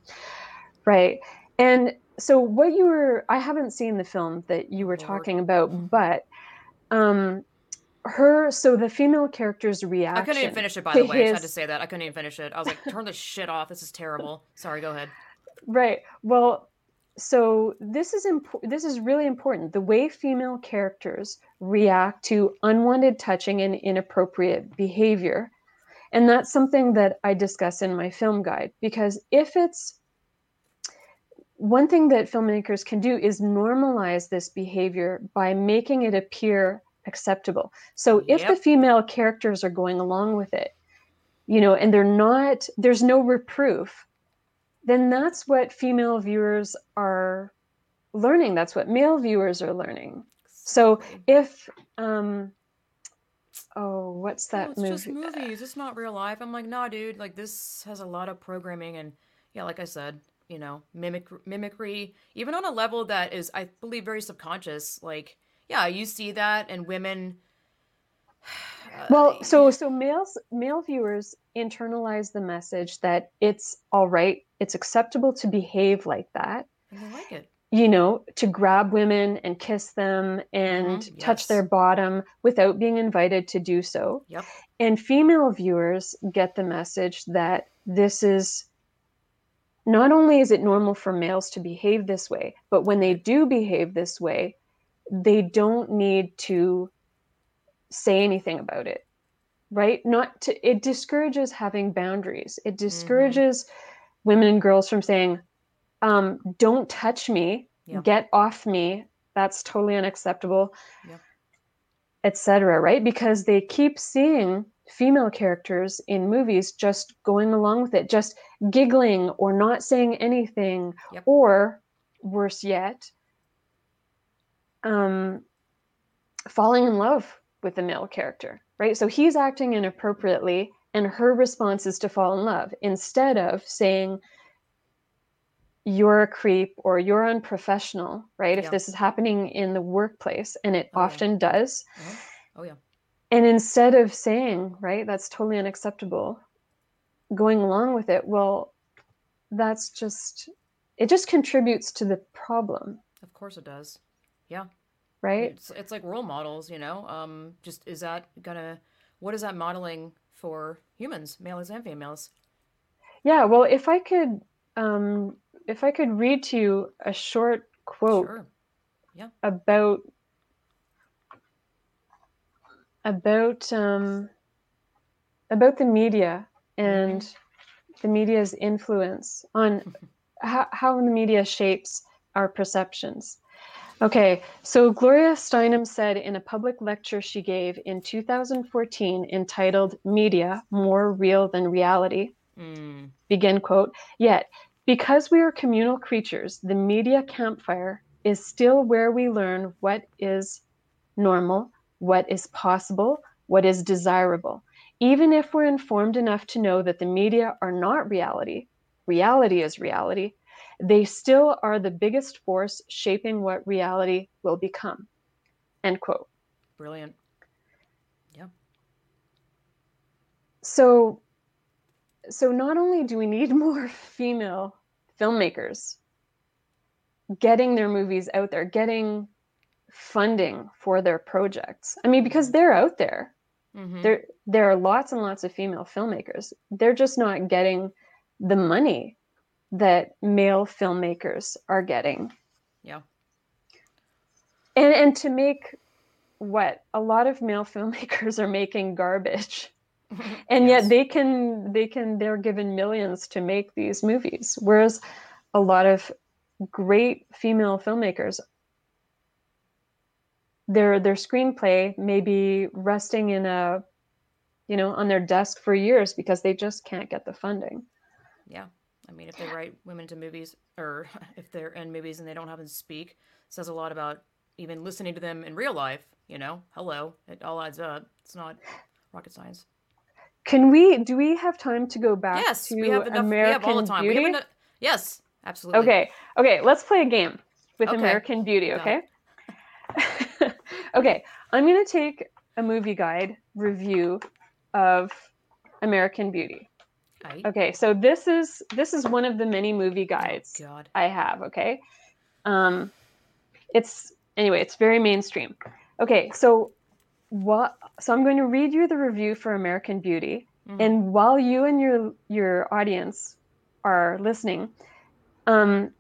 Right. And so what you were I haven't seen the film that you were talking about, hmm. but um her so the female character's reaction. I couldn't even finish it by the way. His... I had to say that. I couldn't even finish it. I was like, turn the shit off. This is terrible. Sorry, go ahead. Right. Well, so this is this is really important the way female characters react to unwanted touching and inappropriate behavior and that's something that i discuss in my film guide because if it's one thing that filmmakers can do is normalize this behavior by making it appear acceptable so if yep. the female characters are going along with it you know and they're not there's no reproof then that's what female viewers are learning. That's what male viewers are learning. So if um oh, what's that oh, it's movie? just movies. It's not real life. I'm like, nah, dude. Like this has a lot of programming and yeah, like I said, you know, mimic mimicry, even on a level that is, I believe, very subconscious. Like, yeah, you see that, and women well, so so males male viewers internalize the message that it's all right, it's acceptable to behave like that. And they like it. You know, to grab women and kiss them and mm-hmm. touch their bottom without being invited to do so. Yep. And female viewers get the message that this is not only is it normal for males to behave this way, but when they do behave this way, they don't need to say anything about it right not to it discourages having boundaries it mm-hmm. discourages mm-hmm. women and girls from saying um, don't touch me yep. get off me that's totally unacceptable yep. etc right because they keep seeing female characters in movies just going along with it just giggling or not saying anything yep. or worse yet um, falling in love with the male character, right? So he's acting inappropriately, and her response is to fall in love instead of saying, you're a creep or you're unprofessional, right? Yeah. If this is happening in the workplace, and it oh, often yeah. does. Uh-huh. Oh, yeah. And instead of saying, right, that's totally unacceptable, going along with it, well, that's just, it just contributes to the problem. Of course it does. Yeah right it's, it's like role models you know um just is that gonna what is that modeling for humans males and females yeah well if i could um if i could read to you a short quote sure. yeah about about um about the media and mm-hmm. the media's influence on how, how the media shapes our perceptions Okay, so Gloria Steinem said in a public lecture she gave in 2014 entitled Media More Real Than Reality, Mm. begin quote, yet because we are communal creatures, the media campfire is still where we learn what is normal, what is possible, what is desirable. Even if we're informed enough to know that the media are not reality, reality is reality, they still are the biggest force shaping what reality will become. End quote. Brilliant. Yeah. So so not only do we need more female filmmakers getting their movies out there, getting funding for their projects. I mean, because they're out there. Mm-hmm. There there are lots and lots of female filmmakers. They're just not getting the money that male filmmakers are getting. Yeah. And and to make what a lot of male filmmakers are making garbage. And Yes. yet they can they can they're given millions to make these movies. Whereas a lot of great female filmmakers their their screenplay may be resting in a you know on their desk for years because they just can't get the funding. Yeah. I mean, if they write women into movies, or if they're in movies and they don't have them speak, says a lot about even listening to them in real life. You know, hello, it all adds up. It's not rocket science. Can we do we have time to go back Yes, to we have enough. American we have all the time. Beauty? We have enough. Yes, absolutely. Okay. Okay, let's play a game with Okay. American Beauty, okay? okay, I'm going to take a movie guide review of American Beauty. Okay, so this is this is one of the many movie guides God. I have, okay? Um it's anyway, it's very mainstream. Okay, so what so I'm going to read you the review for American Beauty Mhm. and while you and your your audience are listening, um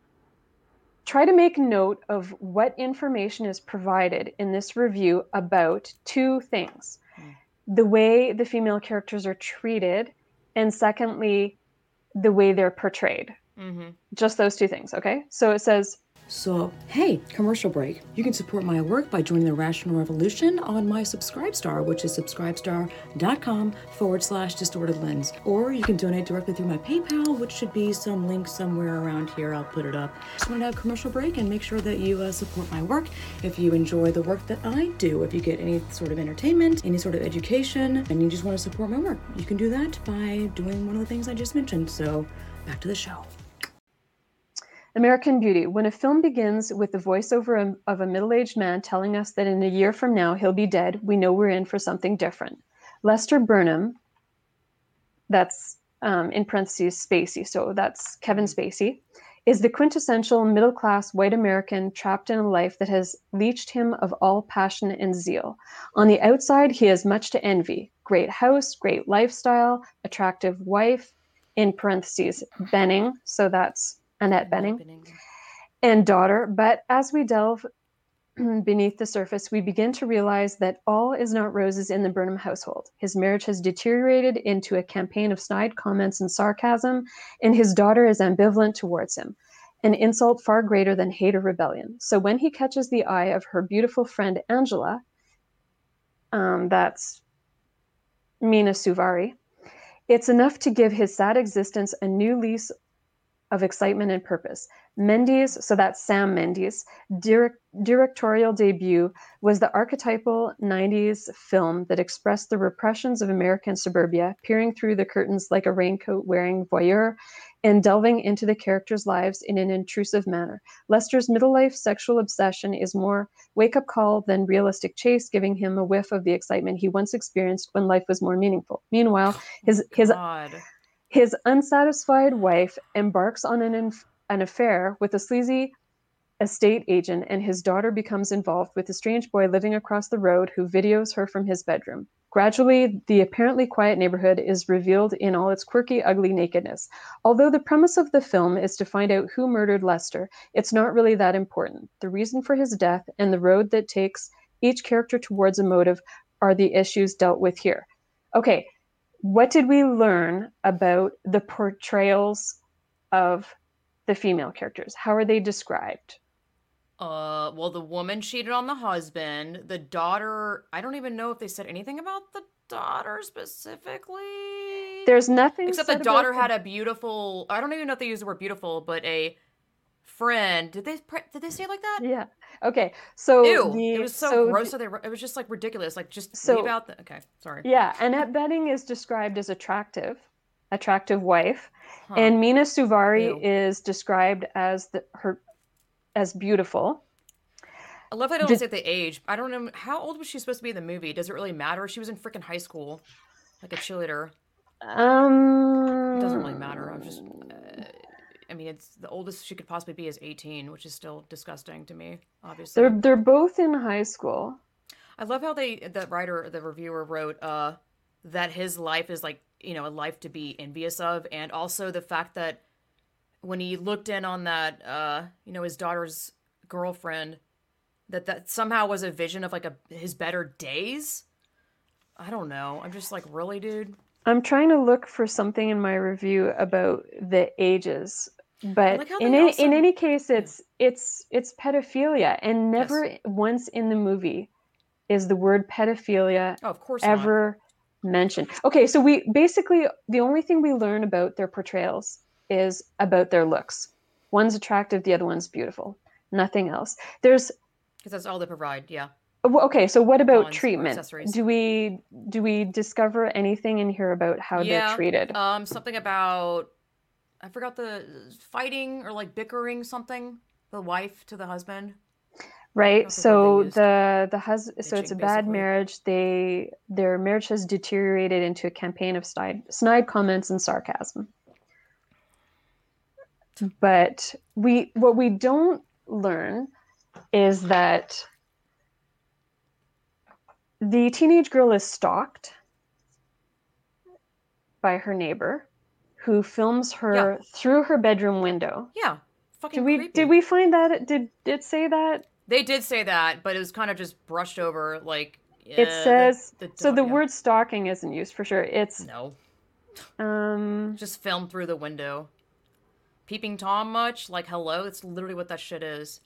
try to make note of what information is provided in this review about two things Mm. the way the female characters are treated, and secondly, the way they're portrayed. Mm-hmm. Just those two things, okay? So it says, So, hey, commercial break. You can support my work by joining the Rational Revolution on my Subscribestar, which is subscribestar.com forward slash distorted lens. Or you can donate directly through my PayPal, which should be some link somewhere around here. I'll put it up. Just wanted to have a commercial break and make sure that you uh, support my work. If you enjoy the work that I do, if you get any sort of entertainment, any sort of education, and you just want to support my work, you can do that by doing one of the things I just mentioned. So, back to the show. American Beauty. When a film begins with the voiceover of- a middle aged man telling us that in a year from now he'll be dead, we know we're in for something different. Lester Burnham, that's um, in parentheses Spacey, so that's Kevin Spacey, is the quintessential middle class white American trapped in a life that has leached him of all passion and zeal. On the outside, he has much to envy great house, great lifestyle, attractive wife, in parentheses, Bening, so that's Annette Bening, and daughter. But as we delve beneath the surface, we begin to realize that all is not roses in the Burnham household. His marriage has deteriorated into a campaign of snide comments and sarcasm, and his daughter is ambivalent towards him. An insult far greater than hate or rebellion. So when he catches the eye of her beautiful friend Angela, um, that's Mena Suvari, it's enough to give his sad existence a new lease of excitement and purpose. Mendes, so that's Sam Mendes, direct, directorial debut was the archetypal 90s film that expressed the repressions of American suburbia, peering through the curtains like a raincoat wearing voyeur and delving into the characters' lives in an intrusive manner. Lester's middle life sexual obsession is more wake up call than realistic chase, giving him a whiff of the excitement he once experienced when life was more meaningful. Meanwhile, oh, his, his God. His unsatisfied wife embarks on an, inf- an affair with a sleazy estate agent, and his daughter becomes involved with a strange boy living across the road who videos her from his bedroom. Gradually, the apparently quiet neighborhood is revealed in all its quirky, ugly nakedness. Although the premise of the film is to find out who murdered Lester, it's not really that important. The reason for his death and the road that takes each character towards a motive are the issues dealt with here. Okay, what did we learn about the portrayals of the female characters? How are they described? Uh, well, the woman cheated on the husband. The daughter, I don't even know if they said anything about the daughter specifically. There's nothing Except the daughter had a beautiful, I don't even know if they used the word beautiful, but a friend. Did they did they say it like that? yeah. Okay, so Ew, the, it was so, gross. the- that they, it was just like ridiculous. Like just So- leave out the. Okay, sorry. yeah, Annette Bening is described as attractive, attractive wife, Huh. and Mena Suvari Ew. is described as the, her as beautiful. I love how they don't the- say the age. I don't know how old was she supposed to be in the movie. Does it really matter? She was in freaking high school, like a cheerleader. Um, It doesn't really matter. I'm just. I mean, it's the oldest she could possibly be is 18, which is still disgusting to me. Obviously, They're they're both in high school. I love how they the writer, the reviewer wrote uh that his life is like you know a life to be envious of, and also the fact that when he looked in on that uh you know his daughter's girlfriend, that that somehow was a vision of like a his better days. I don't know. I'm just like, really, dude. I'm trying to look for something in my review about the ages, but like in any, in any case, it's it's it's pedophilia, and never once in the movie is the word pedophilia Oh, of course not. ever mentioned. Okay, so we basically the only thing we learn about their portrayals is about their looks. One's attractive, the other one's beautiful. Nothing else. There's because that's all they provide. Yeah. okay. So what about treatment? Do we do we discover anything in here about how Yeah, they're treated? Um, something about I forgot the fighting or like bickering something. The wife to the husband. right so word they used. the the hus- so it's a bad basically. marriage they their marriage has deteriorated into a campaign of snide, snide comments and sarcasm but we what we don't learn is that the teenage girl is stalked by her neighbor who films her through her bedroom window Yeah. Fucking did we creepy. did we find that did it say that They did say that, but it was kind of just brushed over. Like it uh, says the, the so the yeah. word stalking isn't used for sure it's no, um just filmed through the window. Peeping tom much? Like hello, it's literally what that shit is.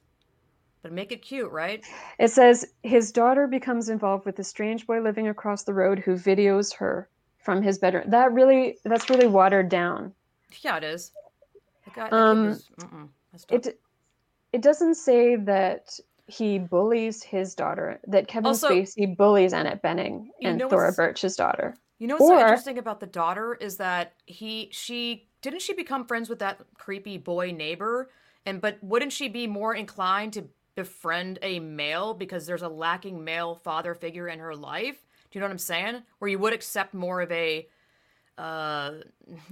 But make it cute, right? it says his daughter becomes involved with a strange boy living across the road who videos her from his bedroom. That really that's really watered down. Yeah, it is. That guy, Um, was, it it doesn't say that he bullies his daughter that kevin Also- spacey bullies annette bening and thora birch's daughter. You know what's so interesting about the daughter is that he she didn't she become friends with that creepy boy neighbor? And but wouldn't she be more inclined to befriend a male because there's a lacking male father figure in her life? Do you know what I'm saying? Where you would accept more of a uh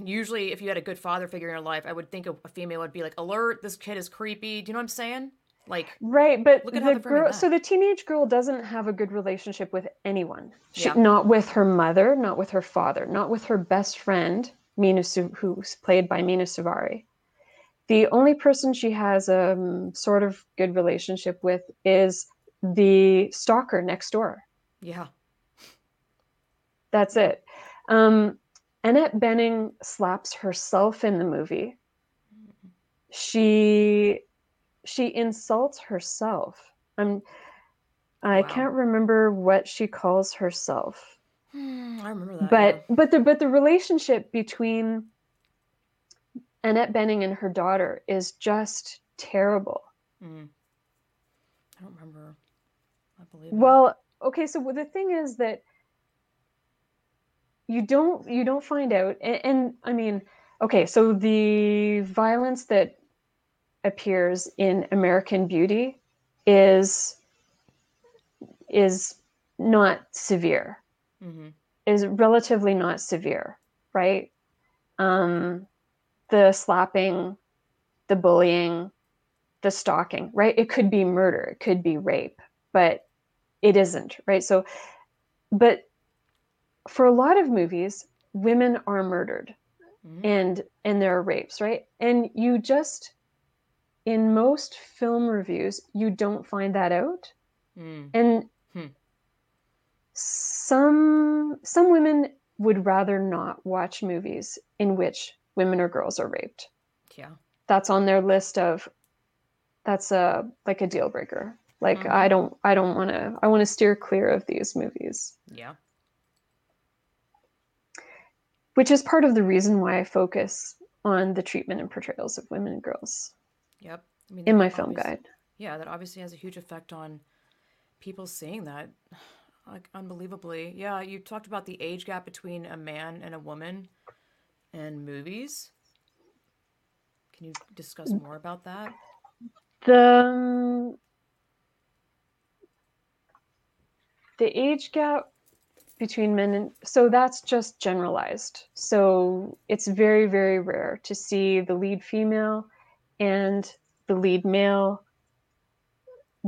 usually if you had a good father figure in your life, I would think a, female would be like, "Alert, this kid is creepy." Do you know what I'm saying? Like Right, but Look at how the girl, so the teenage girl doesn't have a good relationship with anyone. She, Yeah. Not with her mother, not with her father, not with her best friend, Mina, who's played by Mena Suvari. The only person she has a um, sort of good relationship with is the stalker next door. yeah. That's it. Um, Annette Bening slaps herself in the movie. She she insults herself. I'm I Wow. can't remember what she calls herself. Hmm, I remember that. But yeah. but the but the relationship between Annette Bening and her daughter is just terrible. Mm. I don't remember. I believe. Well, okay, so the thing is that you don't you don't find out and, and I mean, okay, so the violence that appears in American Beauty is is not severe. hmm Is relatively not severe, right? Um the slapping, the bullying, the stalking, right? It could be murder, it could be rape, but it isn't, right? So, but for a lot of movies, women are murdered Mhm. and and there are rapes, right? And you just in most film reviews, you don't find that out. Mm. And Hmm. some some women would rather not watch movies in which women or girls are raped. Yeah. That's on their list of that's a like a deal breaker. Like Mhm. I don't I don't want to I want to steer clear of these movies, Yeah. Which is part of the reason why I focus on the treatment and portrayals of women and girls Yep. I mean, in my film guide. Yeah, that obviously has a huge effect on people seeing that. Like unbelievably. Yeah, you talked about the age gap between a man and a woman in movies. Can you discuss more about that? The um, the age gap between men and so that's just generalized. So it's very very rare to see the lead female and the lead male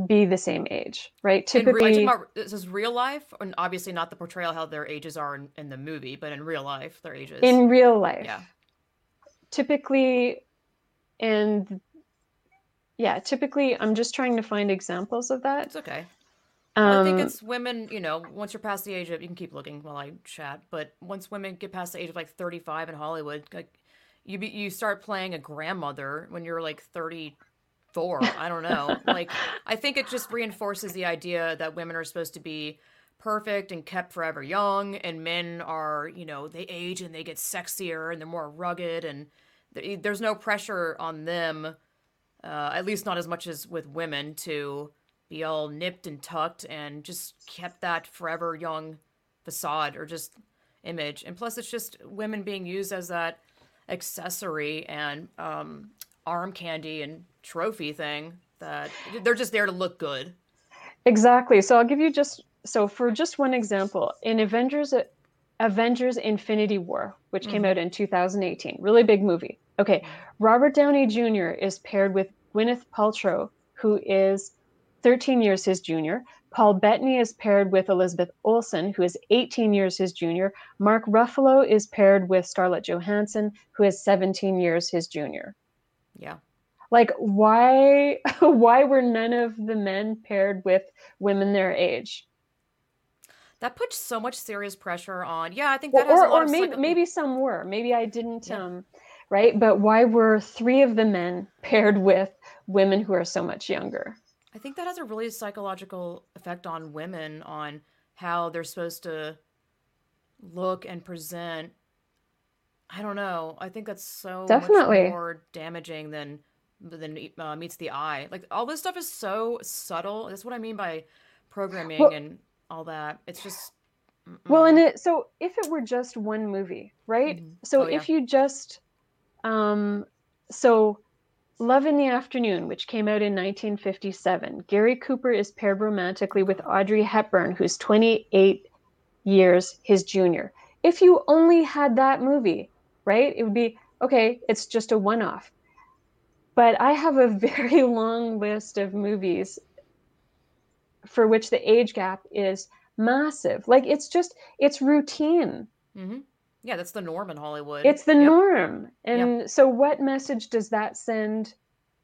be the same age, right? Typically, about this is real life, and obviously not the portrayal how their ages are in, in the movie, but in real life, their ages. in real life, Yeah. typically, and yeah, typically, I'm just trying to find examples of that. It's okay. I think Um, it's women, you know, once you're past the age of, you can keep looking while I chat, but once women get past the age of like 35 in Hollywood, like you be, you start playing a grandmother when you're like 34. I don't know. like I think it just reinforces the idea that women are supposed to be perfect and kept forever young and men are, you know, they age and they get sexier and they're more rugged and th- there's no pressure on them uh, at least not as much as with women to be all nipped and tucked and just kept that forever young facade or just image. And plus, it's just women being used as that accessory and um, arm candy and trophy thing that they're just there to look good. Exactly. So I'll give you just so for just one example in Avengers Avengers Infinity War, which came Mhm. out in 2018, really big movie. Okay, Robert Downey Jr. is paired with Gwyneth Paltrow, who is 13 years his junior. Paul Bettany is paired with Elizabeth Olsen, who is 18 years his junior. Mark Ruffalo is paired with Scarlett Johansson, who is 17 years his junior. Yeah. Like why why were none of the men paired with women their age? That puts so much serious pressure on. Yeah, I think Well, that has or a lot or maybe maybe some were. Maybe I didn't Yeah. um right? But why were three of the men paired with women who are so much younger? I think that has a really psychological effect on women on how they're supposed to look and present. I don't know. I think that's so Definitely. much more damaging than than uh, meets the eye. Like all this stuff is so subtle. That's what I mean by programming Well- and all that. It's just Well, mm-mm. and it so if it were just one movie, right? Mhm. So Oh, yeah. if you just um so Love in the Afternoon, which came out in 1957, Gary Cooper is paired romantically with Audrey Hepburn, who's 28 years his junior. If you only had that movie, right, it would be okay, it's just a one off. But I have a very long list of movies for which the age gap is massive. Like it's just, it's routine. Mhm. Yeah, that's the norm in Hollywood. It's the Yep. norm. And so, what message does that send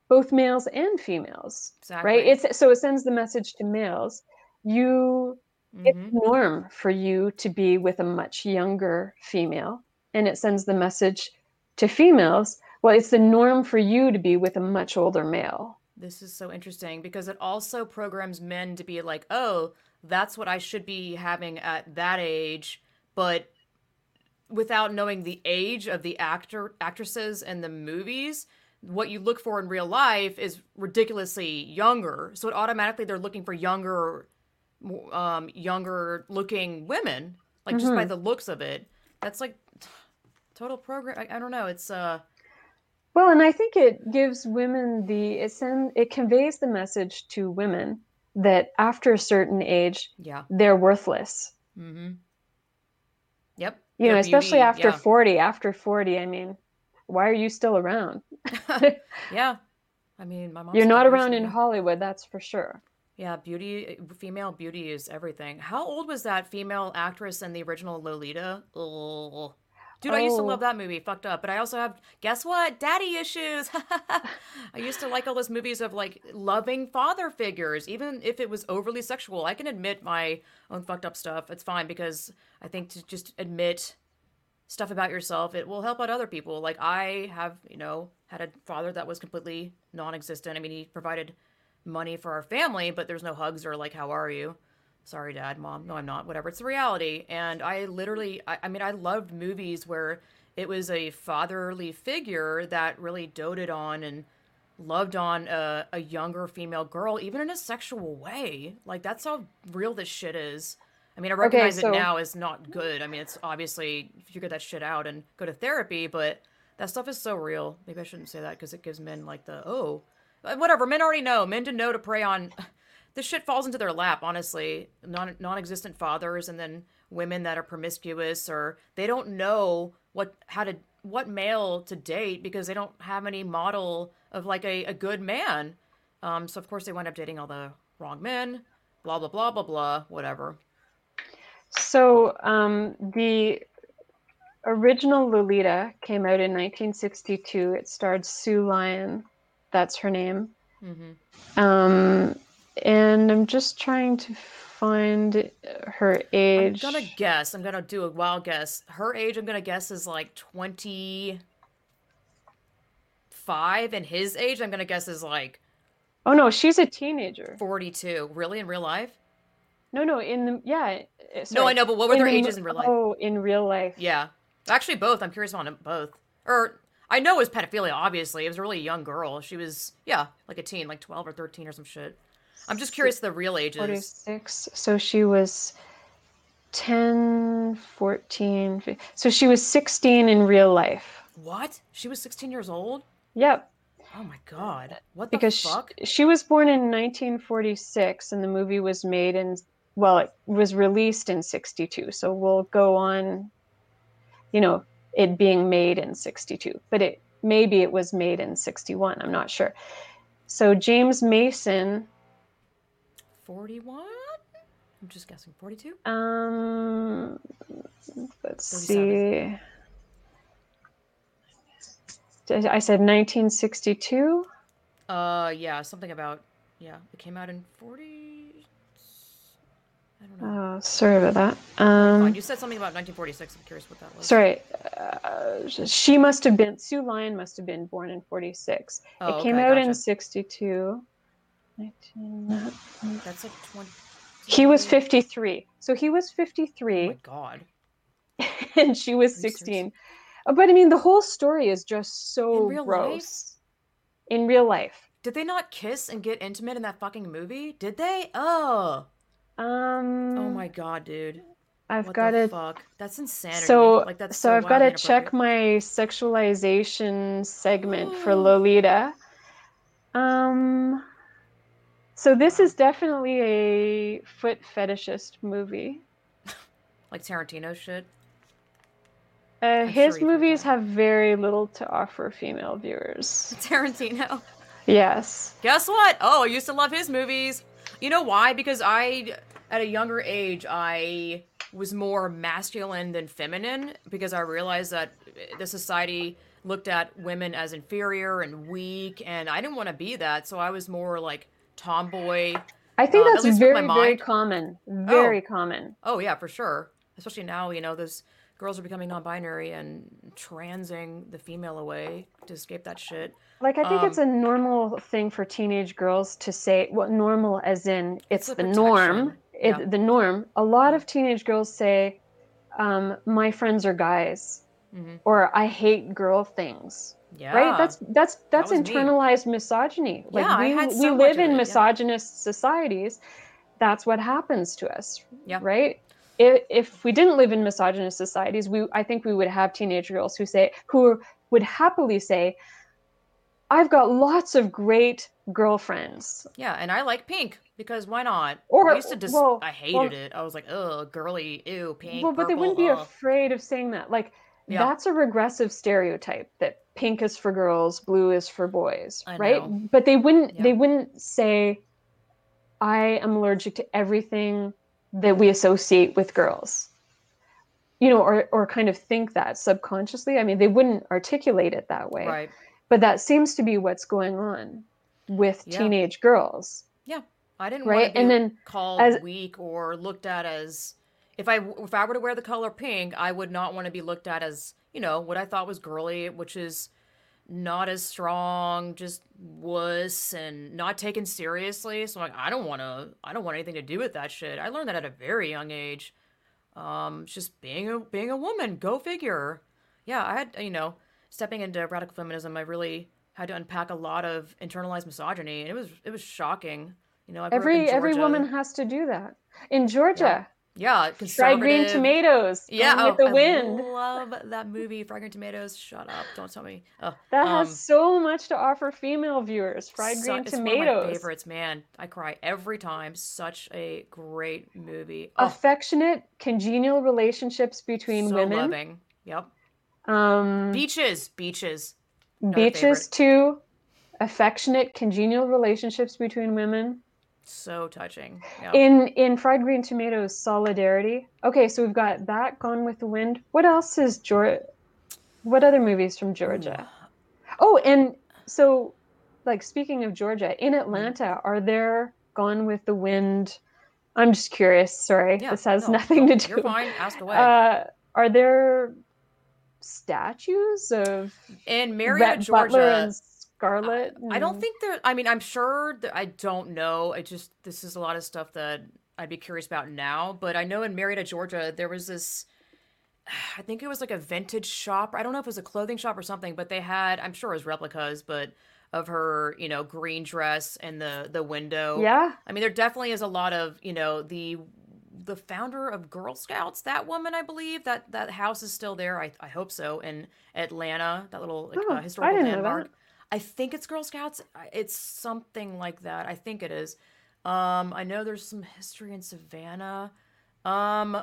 both males and females? Exactly. Right? It's so it sends the message to males. You it's Mhm. the norm for you to be with a much younger female, and it sends the message to females. Well, it's the norm for you to be with a much older male. This is so interesting because it also programs men to be like, oh, that's what I should be having at that age, but without knowing the age of the actor actresses in the movies, what you look for in real life is ridiculously younger. So it automatically they're looking for younger, um, younger looking women, like just by Mhm. the looks of it. That's like total program. I, I don't know. It's uh, Well, and I think it gives women the it send it conveys the message to women that after a certain age yeah. they're worthless. Mm-hmm. You know, especially beauty, after yeah. 40. After 40, I mean, why are you still around? yeah. I mean, my mom. You're not around in. Hollywood, that's for sure. Yeah, beauty, female beauty is everything. How old was that female actress in the original Lolita? Ugh. Dude, I used to Oh. love that movie. Fucked up. But I also have, guess what? Daddy issues. I used to like all those movies of like loving father figures, even if it was overly sexual. I can admit my own fucked up stuff. It's fine because I think to just admit stuff about yourself, it will help out other people. Like I have, you know, had a father that was completely non-existent. I mean, he provided money for our family, but there's no hugs or like, how are you? Sorry, dad, mom. No, I'm not. Whatever. It's the reality. And I literally, I, I mean, I loved movies where it was a fatherly figure that really doted on and loved on a, a younger female girl, even in a sexual way. Like that's how real this shit is. I mean, I recognize so- it now as not good. I mean, it's obviously figure that shit out and go to therapy, but that stuff is so real. Maybe I shouldn't say that because it gives men like the oh, whatever. Men already know. Men to know to prey on. This shit falls into their lap, honestly. Non non-existent fathers, and then women that are promiscuous, or they don't know what how to what male to date because they don't have any model of like a, a good man. Um, so of course they wind up dating all the wrong men. Blah blah blah blah blah. Whatever. So um, the original Lolita came out in 1962. It starred Sue Lyon. That's her name. hmm Um, and I'm just trying to find her age. I'm gonna guess. I'm gonna do a wild guess. Her age, I'm gonna guess, is like 25, and his age, I'm gonna guess, is like Oh no, she's a teenager. 42. Really, in real life? No, no, in the yeah. uh, No. I know, but what were In their the ages in real life? Oh, in real life. Yeah, actually, both. I'm curious on them both. Or I know it was pedophilia. Obviously, it was a really young girl. She was, yeah, like a teen, like 12 or 13 or some shit. I'm just curious the real ages. 46. So she was 10, 14. fif- So she was 16 in real life. What? She was 16 years old? Yep. Oh my god. What Because the she, fuck? she was born in 1946 and the movie was made in, well, it was released in 62. So we'll go on, you know, it being made in 62. But it maybe it was made in 61. I'm not sure. So James Mason 41? I'm just guessing. 42? Um, let's see. I said 1962. Uh, yeah, something about, yeah, it came out in 40. I don't know. Oh, sorry about that. Um, you said something about 1946. I'm curious what that was. sorry. Uh, she must have been Sue Lyon must have been born in 46. Oh, it came okay, out in 62. 19... That's like 20. He was 53. So he was Oh 53 my god. and she was Are you serious? 16. Uh, But I mean, the whole story is just so In real life? gross. In real life. Did they not kiss and get intimate in that fucking movie? Did they? Oh. Um, Oh my god, dude. I've got the to. fuck? That's insanity. So, like that's so so I've got to check my sexualization segment for Lolita. Um, so this is definitely a foot fetishist movie. like Tarantino shit. Uh, his sure movies have very little to offer female viewers. Tarantino. Yes. Guess what? Oh, I used to love his movies. You know why? Because I, at a younger age, I was more masculine than feminine because I realized that the society looked at women as inferior and weak, and I didn't want to be that. So I was more like tomboy. I think at that's least with my very, very common. Very common. Oh yeah, for sure. Especially now, you know, those girls are becoming non-binary and transing the female away to escape that shit. Like, I think it's a Um, normal thing for teenage girls to say, well, normal as in it's, a the norm. It, Yeah. The norm. A lot of teenage girls say, um, my friends are guys, Mhm. or I hate girl things. Yeah. Right? That's that's that's me. internalized misogyny. Like Yeah, we had we live in it, yeah. misogynist societies. That's what happens to us. Yeah. Right? If, if we didn't live in misogynist societies, we I think we would have teenage girls who say who would happily say, I've got lots of great girlfriends. Yeah, and I like pink because why not? Or- I used to just well- I hated well- it. I was like, ugh, girly, ew, pink. well, but they wouldn't be ugh." afraid of saying that. Like Yeah. that's a regressive stereotype that pink is for girls, blue is for boys, I right? know. But they wouldn't Yeah. they wouldn't say I am allergic to everything that we associate with girls. You know, or or kind of think that subconsciously. I mean, they wouldn't articulate it that way. Right. But that seems to be what's going on with Yeah. teenage girls. Yeah. I didn't Right, want to be and then called as- weak or looked at as if I if I were to wear the color pink, I would not want to be looked at as you know what I thought was girly, which is not as strong, just wuss and not taken seriously. So like I don't want to I don't want anything to do with that shit. I learned that at a very young age. Um, just being a being a woman, go figure. Yeah, I had you know stepping into radical feminism. I really had to unpack a lot of internalized misogyny, and it was it was shocking. You know, every every woman has to do that in Georgia. Yeah, yeah fried green tomatoes. Yeah, oh, with the wind. I love that movie, Fried Green Tomatoes. Shut up! Don't tell me. Oh, that um, has so much to offer female viewers. Fried so, green it's tomatoes. One of my favorites, man. I cry every time. Such a great movie. Oh. Affectionate, congenial relationships between so women. Loving. Yep. Um, beaches, beaches. Beaches too. Affectionate, congenial relationships between women. So touching. Yep. In in fried green tomatoes, solidarity. Okay, so we've got that Gone with the Wind. What else is Georgia? What other movies from Georgia? Oh, and so, like speaking of Georgia, in. Atlanta, are there Gone with the Wind? I'm just curious. Sorry, yeah, this has no, nothing no, to do. You're fine. Ask away. Uh, are there statues of in Marietta, Georgia? And Scarlett? I, I don't think there. I mean, I'm sure. That, I don't know. I just this is a lot of stuff that I'd be curious about now. But I know in Marietta, Georgia, there was this. I think it was like a vintage shop. I don't know if it was a clothing shop or something, but they had. I'm sure it was replicas, but of her, you know, green dress and the the window. Yeah. I mean, there definitely is a lot of you know the the founder of Girl Scouts, that woman, I believe that that house is still there. I, I hope so in Atlanta, that little like, oh, uh, historical landmark. I think it's Girl Scouts. It's something like that. I think it is. Um, I know there's some history in Savannah. Um,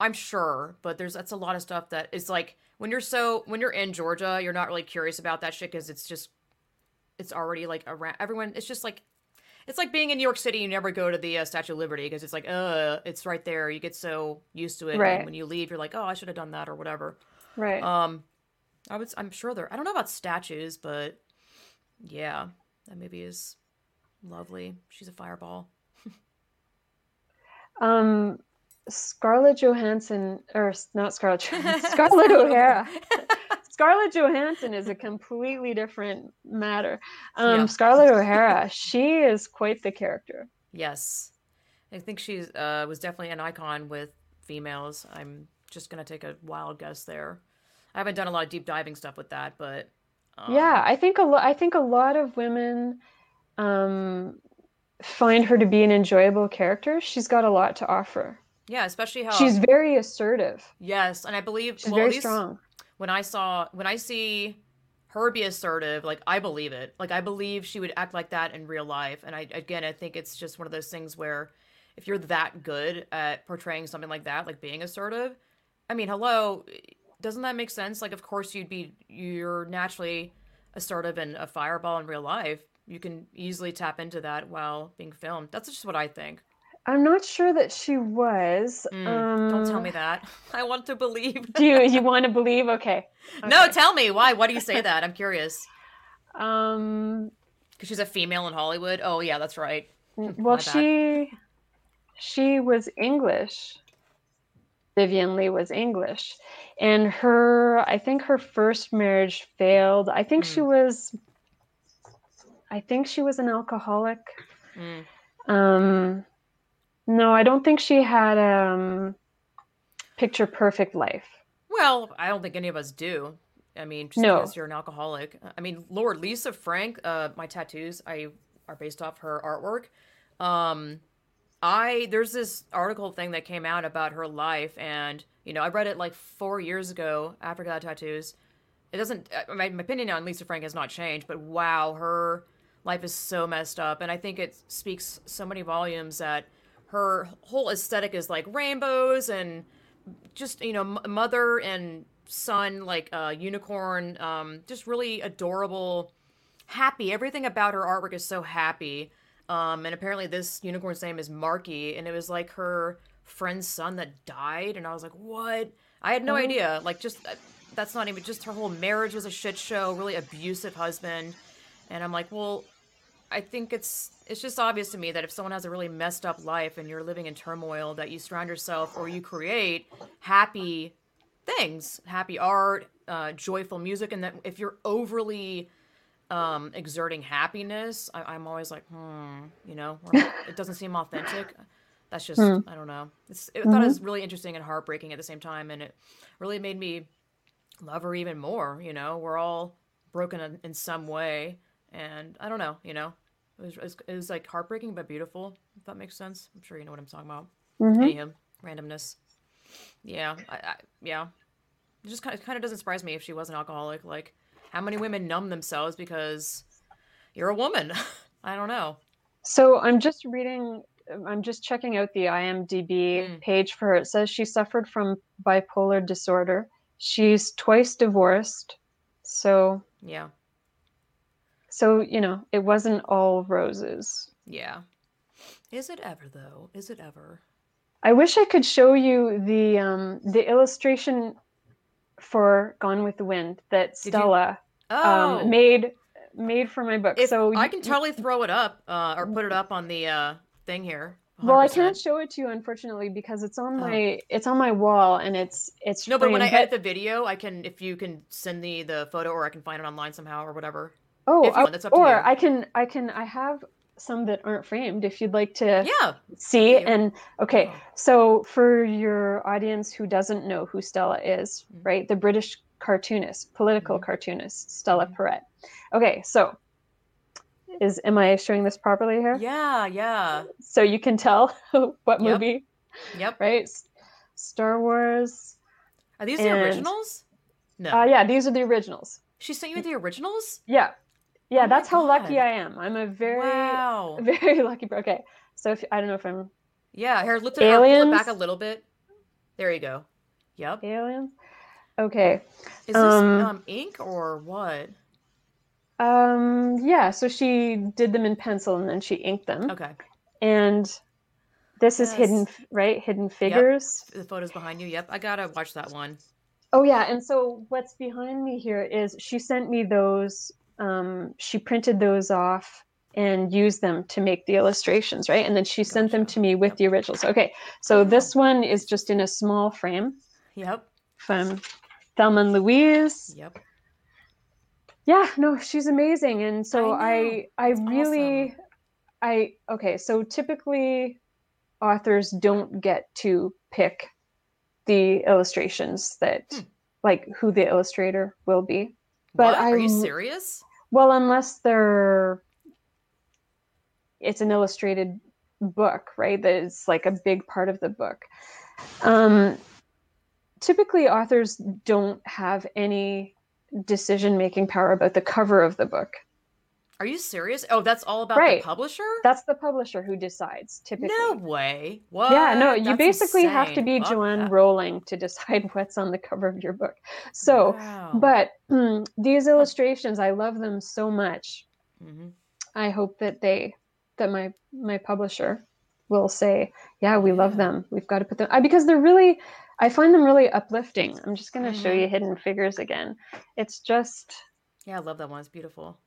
I'm sure, but there's that's a lot of stuff that is like when you're so when you're in Georgia, you're not really curious about that shit because it's just it's already like around everyone. It's just like it's like being in New York City. You never go to the uh, Statue of Liberty because it's like, uh, it's right there. You get so used to it, right. and when you leave, you're like, oh, I should have done that or whatever. Right. Um, I was I'm sure there I don't know about statues, but yeah, that movie is lovely. She's a fireball. um Scarlett Johansson or not Scarlett Scarlett O'Hara. Scarlett Johansson is a completely different matter. Um, yeah. Scarlett O'Hara, she is quite the character. Yes, I think she uh, was definitely an icon with females. I'm just gonna take a wild guess there. I haven't done a lot of deep diving stuff with that, but um... yeah, I think a lot. I think a lot of women um, find her to be an enjoyable character. She's got a lot to offer. Yeah, especially how she's very assertive. Yes, and I believe she's well, very strong. When I saw when I see her be assertive, like I believe it. Like I believe she would act like that in real life. And I again, I think it's just one of those things where if you're that good at portraying something like that, like being assertive, I mean, hello, doesn't that make sense? Like, of course, you'd be you're naturally assertive and a fireball in real life. You can easily tap into that while being filmed. That's just what I think. I'm not sure that she was. Mm, um, don't tell me that. I want to believe. do you you want to believe? Okay. okay. No, tell me why. Why do you say that? I'm curious. Um, because she's a female in Hollywood. Oh yeah, that's right. Well, she she was English. Vivien Leigh was English. And her, I think her first marriage failed. I think mm. she was, I think she was an alcoholic. Mm. Um, no, I don't think she had a um, picture perfect life. Well, I don't think any of us do. I mean, just no. because you're an alcoholic. I mean, Lord Lisa Frank, uh, my tattoos, I are based off her artwork. Um, I there's this article thing that came out about her life, and you know I read it like four years ago after I got tattoos. It doesn't. Uh, my, my opinion on Lisa Frank has not changed, but wow, her life is so messed up, and I think it speaks so many volumes that her whole aesthetic is like rainbows and just you know m- mother and son like uh, unicorn, um, just really adorable, happy. Everything about her artwork is so happy um, and apparently this unicorn's name is Marky, and it was like her friend's son that died, and I was like, what? I had no oh. idea. Like, just uh, that's not even just her whole marriage was a shit show, really abusive husband, and I'm like, well, I think it's it's just obvious to me that if someone has a really messed up life and you're living in turmoil, that you surround yourself or you create happy things, happy art, uh, joyful music, and that if you're overly um, exerting happiness, I, am always like, hmm, you know, it doesn't seem authentic. That's just, hmm. I don't know. It's, I mm-hmm. thought it was really interesting and heartbreaking at the same time, and it really made me love her even more. You know, we're all broken in, in some way, and I don't know, you know, it was, it was, it was like heartbreaking but beautiful. If that makes sense, I'm sure you know what I'm talking about. Mm-hmm. Anyhow, randomness. Yeah, I, I, yeah. It just kind of, kind of doesn't surprise me if she was an alcoholic. Like, how many women numb themselves because you're a woman? I don't know. So I'm just reading. I'm just checking out the IMDb mm. page for her. It says she suffered from bipolar disorder. She's twice divorced. So yeah. So, you know, it wasn't all roses. Yeah. Is it ever though? Is it ever? I wish I could show you the um the illustration for Gone with the Wind that Stella you... Um, oh. um, made made for my book. If, so I can totally throw it up uh, or put it up on the uh, thing here. 100%. Well, I can't show it to you unfortunately because it's on my oh. it's on my wall and it's it's no. But when I edit the video, I can if you can send me the photo or I can find it online somehow or whatever. Oh, I, want, or I can I can I have some that aren't framed if you'd like to yeah. see and okay oh. so for your audience who doesn't know who stella is mm-hmm. right the british cartoonist political mm-hmm. cartoonist stella mm-hmm. okay so is am i showing this properly here? Yeah yeah. So you can tell what yep. movie yep. right? Star wars are these and, the originals? No. Uh, yeah these are the originals. She sent you the originals? Yeah yeah, oh that's how lucky I am. I'm a very, wow. very lucky. Okay, so if I don't know if I'm. Yeah, here, look at Aliens. back a little bit. There you go. Yep. Aliens. Okay. Is this um, um, ink or what? Um. Yeah. So she did them in pencil and then she inked them. Okay. And this yes. is hidden, right? Hidden figures. Yep. The photos behind you. Yep. I gotta watch that one. Oh yeah, and so what's behind me here is she sent me those um, she printed those off and used them to make the illustrations, right? And then she sent them to me with the originals. Okay, so this one is just in a small frame. Yep. From Thelma and Louise. Yep. Yeah, no, she's amazing. And so I I, I really awesome. I okay, so typically authors don't get to pick the illustrations that hmm. like who the illustrator will be. But what? I, Are you serious? Well, unless they're it's an illustrated book, right? That is like a big part of the book. Um, typically, authors don't have any decision making power about the cover of the book. Are you serious? Oh, that's all about right. the publisher? That's the publisher who decides, typically. No way. What? Yeah, no, you that's basically insane. have to be Fuck Joanne that. Rowling to decide what's on the cover of your book. So, wow. but mm, these illustrations, I love them so much. Mm-hmm. I hope that they, that my my publisher will say, yeah, we love them. We've got to put them, I, because they're really, I find them really uplifting. I'm just going to mm-hmm. show you Hidden Figures again. It's just. Yeah, I love that one. It's beautiful.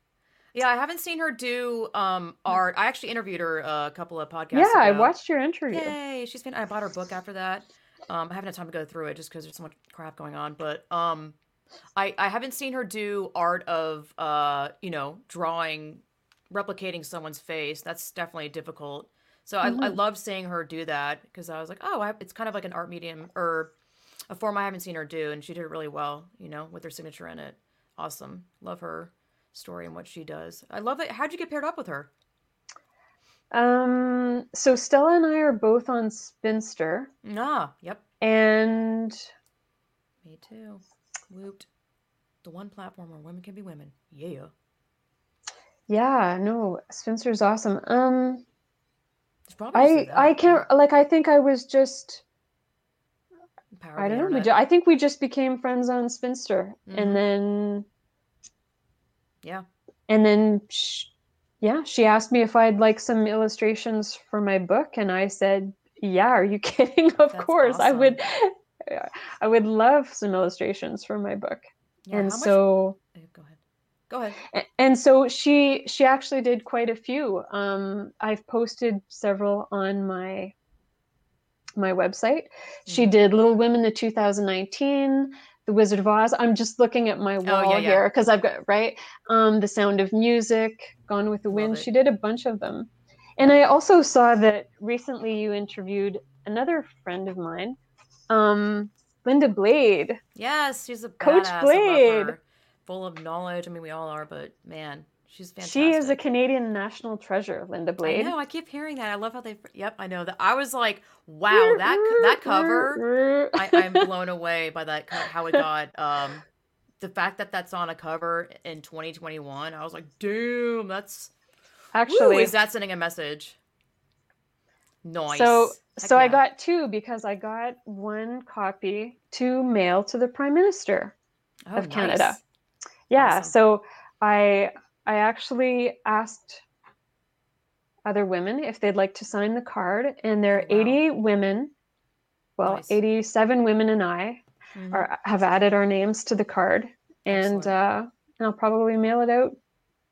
Yeah, I haven't seen her do um, art. I actually interviewed her a couple of podcasts. Yeah, ago. I watched your interview. Yay! She's been. I bought her book after that. Um, I haven't had time to go through it just because there's so much crap going on. But um, I I haven't seen her do art of uh you know drawing, replicating someone's face. That's definitely difficult. So mm-hmm. I I loved seeing her do that because I was like, oh, I, it's kind of like an art medium or a form I haven't seen her do, and she did it really well. You know, with her signature in it. Awesome. Love her story and what she does. I love it. How'd you get paired up with her? Um, so Stella and I are both on Spinster. Ah, yep. And me too. Woot. The one platform where women can be women. Yeah. Yeah, no, Spinster's awesome. Um I I can't like I think I was just Power I don't know. I think we just became friends on Spinster, mm-hmm. and then yeah. And then, she, yeah, she asked me if I'd like some illustrations for my book, and I said, "Yeah, are you kidding? of That's course, awesome. I would. I would love some illustrations for my book." Yeah, and so, much... Oh, go ahead. Go ahead. And so she she actually did quite a few. Um, I've posted several on my my website. She Mhm. did Little Women, the 2019, The Wizard of Oz. I'm just looking at my wall Oh, yeah, yeah. here because I've got right. Um, The Sound of Music, Gone with the Wind. She did a bunch of them. And I also saw that recently you interviewed another friend of mine, um, Linda Blade. Yes, she's a Coach. Blade. Full of knowledge. I mean, we all are, but man, she's fantastic. She is a Canadian national treasure, Linda Blade. I know. I keep hearing that. I love how they. Yep, I know that. I was like, wow, that that cover. I, I'm blown away by that how it got. Um, the fact that that's on a cover in 2021. I was like, damn, that's. Actually, is that sending a message? Nice. so Heck so I got two because I got one copy to mail to the Prime Minister. Oh, of Canada. Yeah, Awesome. so I I actually asked other women if they'd like to sign the card, and there are Oh, wow. 80 women. Well, Nice. 87 women and I Mhm. are have added our names to the card, and uh, and I'll probably mail it out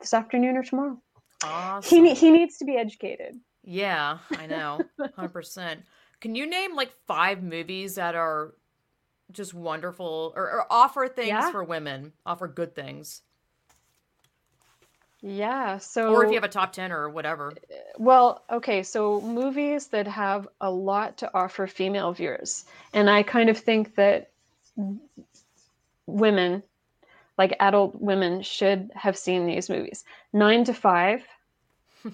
this afternoon or tomorrow. Awesome. He he needs to be educated. Yeah, I know. 100%. Can you name like five movies that are just wonderful or, or offer things Yeah. for women, offer good things? Yeah. So Or if you have a top 10 or whatever. Well, okay, so movies that have a lot to offer female viewers. And I kind of think that women, like adult women, should have seen these movies. Nine to Five,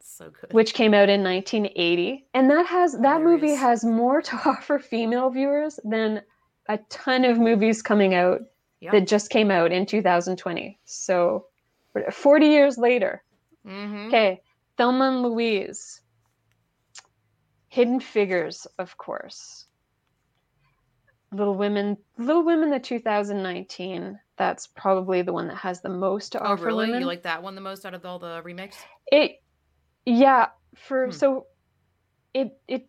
So good. which came out in 1980. And that has oh, that movie has more to offer female viewers than a ton of movies coming out that just came out in 2020. So 40 years later. hmm Okay, Thelma and Louise. Hidden Figures, of course. Little Women, Little Women, the 2019. That's probably the one that has the most to Oh, offer really? women. You like that one the most out of all the remakes? it? Yeah, for Hmm. so it it.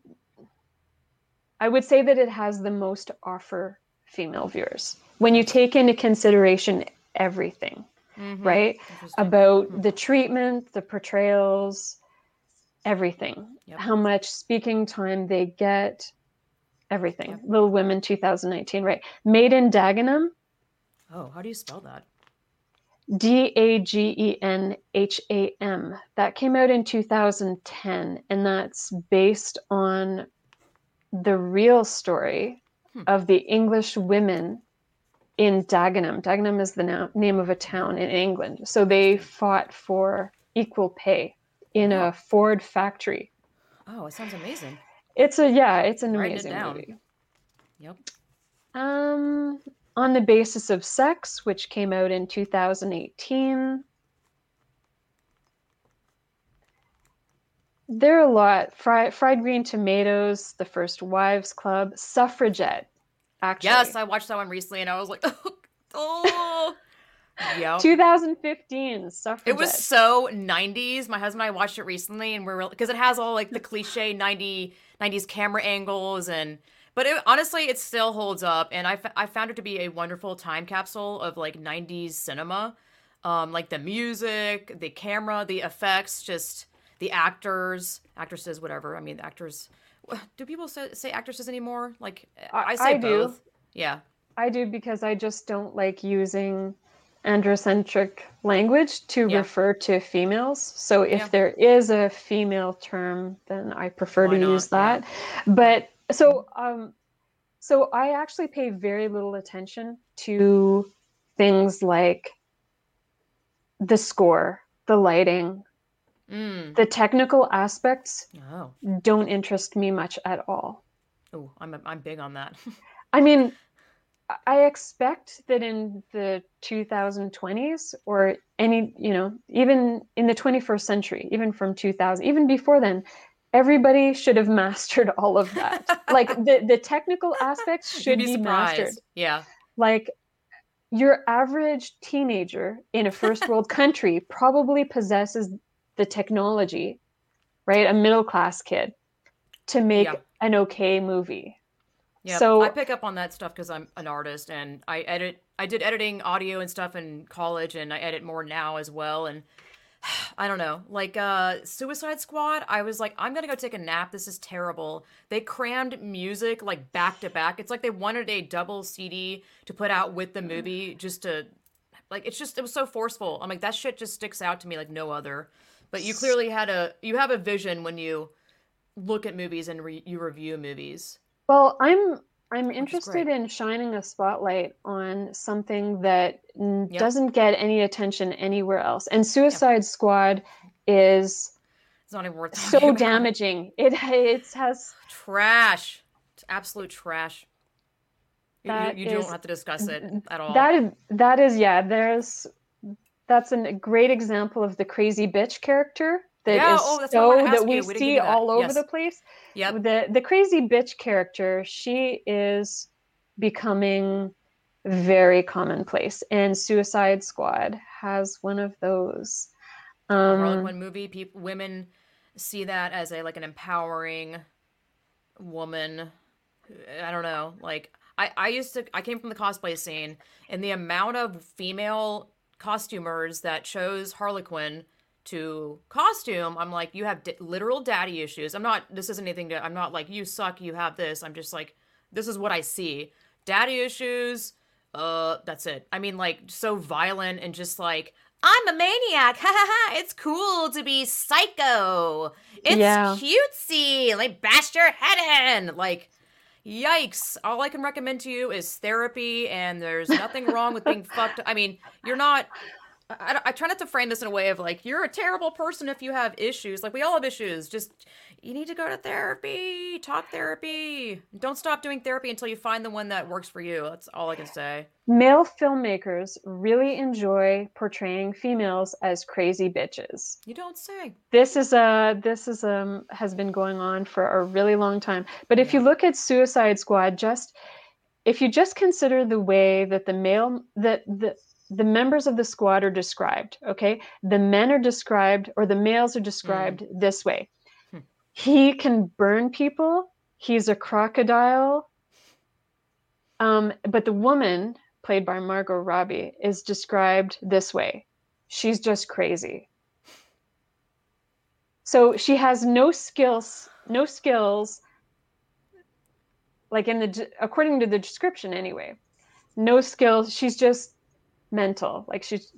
I would say that it has the most to offer female viewers when you take into consideration everything, Mhm. right? About Hmm. the treatment, the portrayals, everything. Yep. How much speaking time they get, everything. Yep. Little Women 2019, right? Made in Dagenham, Oh, how do you spell that? D A G E N H A M. That came out in 2010, and that's based on the real story Hmm. of the English women in Dagenham. Dagenham is the na- name of a town in England. So they fought for equal pay in a Ford factory. Oh, it sounds amazing. It's a yeah, it's an it amazing down. movie. Yep. Um, on the basis of sex, which came out in 2018. There are a lot. Fried green tomatoes, The First Wives Club, Suffragette. Actually, Yes, I watched that one recently and I was like, oh. Yep. 2015 Suffragette. It was so 90s. My husband and I watched it recently and we're because it has all like the cliche 90 90s camera angles and but it, honestly it still holds up and I, f- I found it to be a wonderful time capsule of like 90s cinema. Um like the music, the camera, the effects, just the actors, actresses, whatever. I mean, the actors do people say, say actresses anymore? Like I, I- say I do. both. Yeah. I do because I just don't like using androcentric language to Yeah. refer to females. So if Yeah. there is a female term, then I prefer Why to not? use that. But so um so I actually pay very little attention to things like the score, the lighting, Mm. the technical aspects Oh. don't interest me much at all. Oh, I'm I'm big on that. I mean, I- expect that in the 2020s or any, you know, even in the 21st century, even from 2000, even before then, everybody should have mastered all of that. like the the technical aspects You'd should be be, mastered. Yeah. Like your average teenager in a first world country probably possesses the technology, right? A middle class kid to make Yeah. an okay movie. Yeah, So I pick up on that stuff because I'm an artist and I edit. I did editing audio and stuff in college, and I edit more now as well. And I don't know, like uh, Suicide Squad. I was like, I'm gonna go take a nap. This is terrible. They crammed music like back to back. It's like they wanted a double CD to put out with the movie just to, like, it's just it was so forceful. I'm like, that shit just sticks out to me like no other. But you clearly had a you have a vision when you look at movies and re- you review movies. Well, I'm I'm interested in shining a spotlight on something that n- Yep. doesn't get any attention anywhere else. And Suicide Squad is It's not even worth so damaging. It it has Trash. It's absolute trash. You, you, you is- don't have to discuss it at all. that is that is yeah, there's that's an- a great example of the crazy bitch character that is Yeah, oh, that's so that we you. We didn't get see that. all over Yes. the place. Yeah. The the crazy bitch character, she is becoming very commonplace, and Suicide Squad has one of those. Um, Quinn movie. People, women see that as a like an empowering woman. I don't know. Like I, I used to. I came from the cosplay scene, and the amount of female costumers that chose Harley Quinn to costume, I'm like, you have d- literal daddy issues. I'm not. This isn't anything to. I'm not like you suck. You have this. I'm just like, this is what I see. Daddy issues. Uh, that's it. I mean, like so violent and just like I'm a maniac. Ha ha ha. It's cool to be psycho. It's Yeah. cutesy. Like bash your head in. Like, yikes. All I can recommend to you is therapy, and there's nothing wrong with being fucked. I mean, you're not. I, I- try not to frame this in a way of like you're a terrible person if you have issues. Like we all have issues. Just you need to go to therapy, talk therapy. Don't stop doing therapy until you find the one that works for you. That's all I can say. male filmmakers really enjoy portraying females as crazy bitches. You don't say. This is a this is um has been going on for a really long time. But if you look at Suicide Squad, just if you just consider the way that the male that the the members of the squad are described, okay? The men are described or the males are described this way. Hmm. He can burn people. He's a crocodile. Um, but the woman, played by Margot Robbie, is described this way. She's just crazy. So she has no skills, no skills, like in the according to the description anyway. No skills. She's just mental. Like she's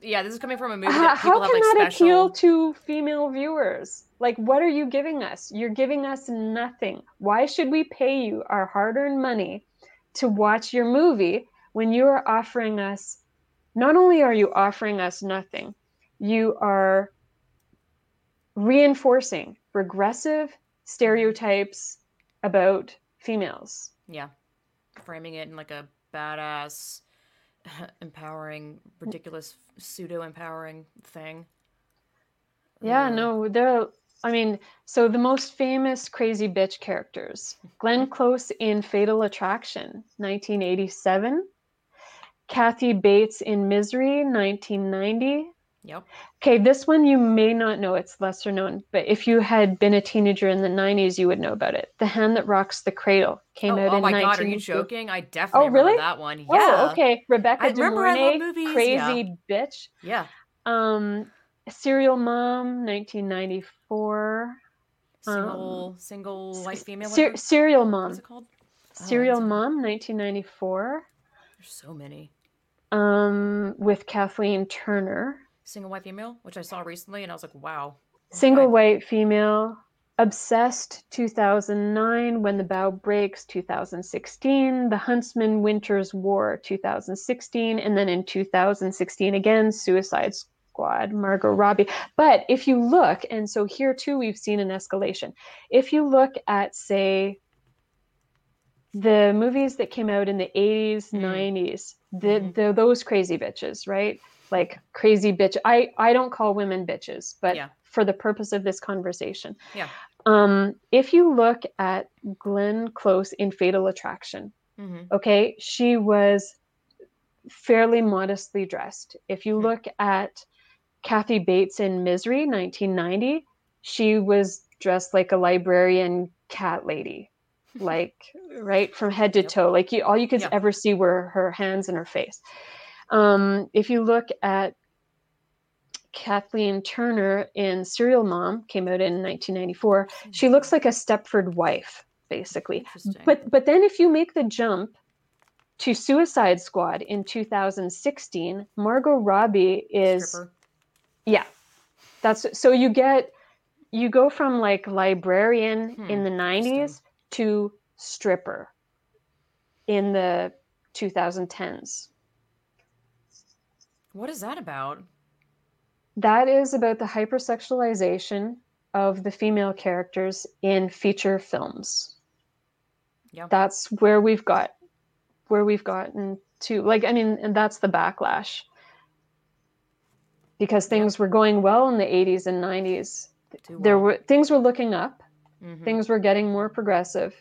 Yeah, this is coming from a movie how, that people how have can like that special. appeal to female viewers? Like, what are you giving us? You're giving us nothing. Why should we pay you our hard-earned money to watch your movie when you are offering us? Not only are you offering us nothing, you are reinforcing regressive stereotypes about females. Yeah, framing it in like a badass, empowering, ridiculous, pseudo empowering thing. Yeah, Ugh. no, they're. I mean, so the most famous crazy bitch characters Glenn Close in Fatal Attraction, 1987. Kathy Bates in Misery, 1990. Yep. Okay, this one you may not know, it's lesser known, but if you had been a teenager in the 90s, you would know about it. The Hand That Rocks the Cradle came Oh, out oh in my god, are you joking? I definitely Oh, remember really? that one. Yeah. Oh, okay. Rebecca I De remember I love Mornay, crazy bitch. Yeah. Um, Serial Mom, 1994. Single, single white female. Ser- Serial Mom. is it called? Oh, Serial what's called? Mom, 1994, There's so many. um, with Kathleen Turner. Single white female, which I saw recently, and I was like, wow. Single white female. Obsessed, 2009. When the Bough Breaks, 2016. The Huntsman Winter's War, 2016. And then in 2016 again, Suicide Squad, Margot Robbie. But if you look, and so here too, we've seen an escalation. If you look at, say, the movies that came out in the 80s, Mm. 90s, the, Mhm. the those crazy bitches, right? Like crazy bitch. I I don't call women bitches, but Yeah. for the purpose of this conversation. Yeah. Um, if you look at Glenn Close in Fatal Attraction, hmm okay, she was fairly modestly dressed. If you Hmm. look at Kathy Bates in Misery, 1990, she was dressed like a librarian cat lady. like right from head to Yep. toe. Like you, all you could Yeah. ever see were her hands and her face. Um, if you look at Kathleen Turner in Serial Mom, came out in 1994. She looks like a Stepford wife, basically. But but then if you make the jump to Suicide Squad in 2016, Margot Robbie is Stripper. yeah. That's so you get you go from like librarian Hmm, in the 90s to stripper in the 2010s. What is that about? That is about the hypersexualization of the female characters in feature films. Yeah. That's where we've got where we've gotten to like I mean and that's the backlash. Because things were going well in the 80s and 90s. Too There were things were looking up, Mhm. things were getting more progressive.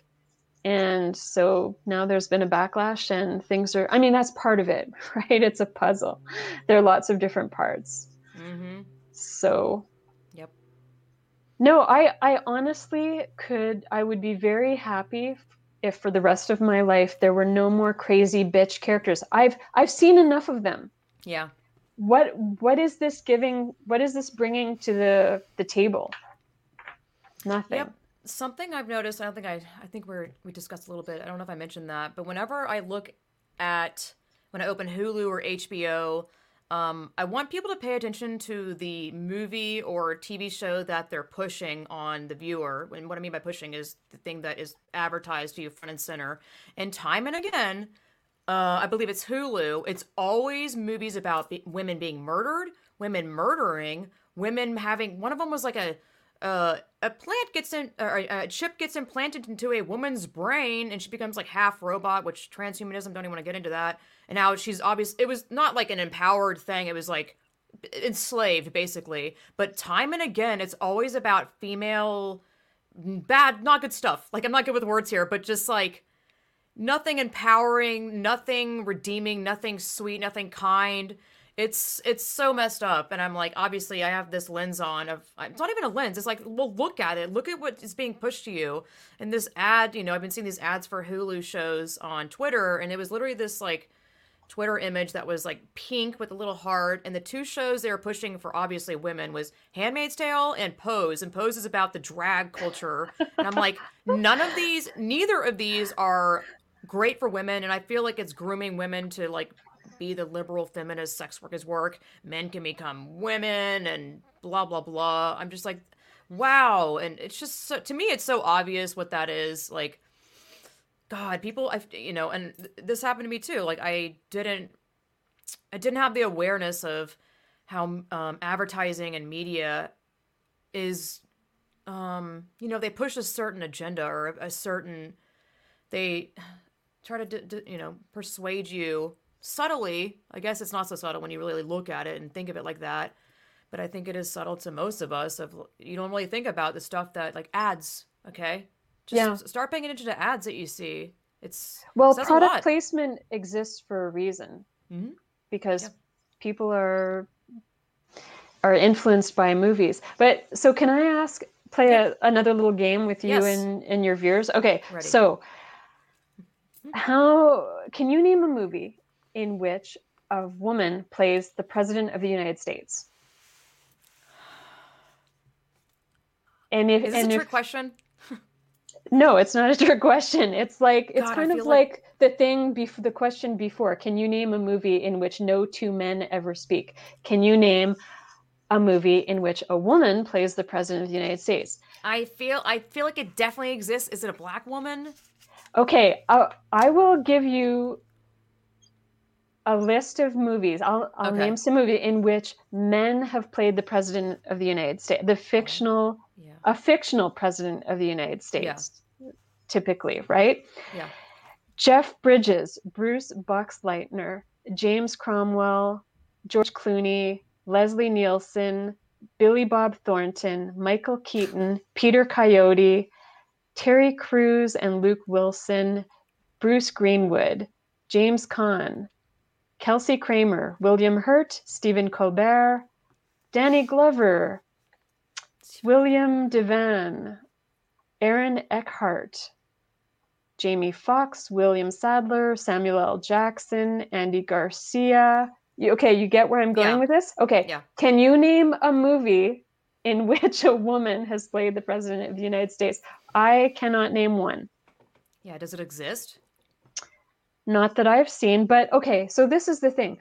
And so now there's been a backlash and things are I mean that's part of it, right? It's a puzzle. There are lots of different parts. Mhm. So Yep. No, I I honestly could I would be very happy if for the rest of my life there were no more crazy bitch characters. I've I've seen enough of them. Yeah. What what is this giving what is this bringing to the the table? Nothing. Yep. Something I've noticed, I don't think I I think we're we discussed a little bit. I don't know if I mentioned that, but whenever I look at when I open Hulu or HBO, um, I want people to pay attention to the movie or TV show that they're pushing on the viewer. And what I mean by pushing is the thing that is advertised to you front and center. And time and again, uh, I believe it's Hulu. It's always movies about be- women being murdered, women murdering, women having. One of them was like a uh, a plant gets in, or a a chip gets implanted into a woman's brain, and she becomes like half robot. Which transhumanism don't even want to get into that. And now she's obvious. It was not like an empowered thing. It was like enslaved basically. But time and again, it's always about female bad, not good stuff. Like I'm not good with words here, but just like nothing empowering, nothing redeeming, nothing sweet, nothing kind. It's it's so messed up, and I'm like, obviously, I have this lens on of it's not even a lens. It's like, well, look at it, look at what is being pushed to you. And this ad, you know, I've been seeing these ads for Hulu shows on Twitter, and it was literally this like Twitter image that was like pink with a little heart, and the two shows they were pushing for obviously women was *Handmaid's Tale* and *Pose*, and *Pose* is about the drag culture, and I'm like, none of these, neither of these are great for women, and I feel like it's grooming women to like be the liberal feminist sex workers work. Men can become women, and blah blah blah. I'm just like, wow, and it's just so, to me, it's so obvious what that is, like. God, people, I, you know, and th- this happened to me too. Like, I didn't, I didn't have the awareness of how um, advertising and media is, um, you know, they push a certain agenda or a certain, they try to, d- d- you know, persuade you subtly. I guess it's not so subtle when you really look at it and think of it like that. But I think it is subtle to most of us. Of you don't really think about the stuff that like ads. Okay, just Yeah. start paying attention to ads that you see. It's Well, product placement exists for a reason Mhm. because Yeah. people are are influenced by movies. But so can I ask play a, another little game with you Yes. and and your viewers? Okay. Ready. So how can you name a movie in which a woman plays the president of the United States? And if Is this and a if trick question? No, it's not a trick question. It's like it's God, kind of like, like- the thing before the question before. Can you name a movie in which no two men ever speak? Can you name a movie in which a woman plays the president of the United States? I feel I feel like it definitely exists. Is it a black woman? Okay, uh, I will give you a list of movies. I'll, I'll Okay. name some movie in which men have played the president of the United States, the fictional, Yeah. a fictional president of the United States, typically, right? Yeah. Jeff Bridges, Bruce Boxleitner, James Cromwell, George Clooney, Leslie Nielsen, Billy Bob Thornton, Michael Keaton, Peter Coyote, Terry Crews and Luke Wilson, Bruce Greenwood, James Caan, Kelsey Grammer, William Hurt, Stephen Colbert, Danny Glover, William Devane, Aaron Eckhart, Jamie Foxx, William Sadler, Samuel L. Jackson, Andy Garcia. You, okay, you get where I'm going Yeah. with this? Okay. Yeah. Can you name a movie in which a woman has played the president of the United States? I cannot name one. Yeah, does it exist? Not that I've seen, but okay, so this is the thing.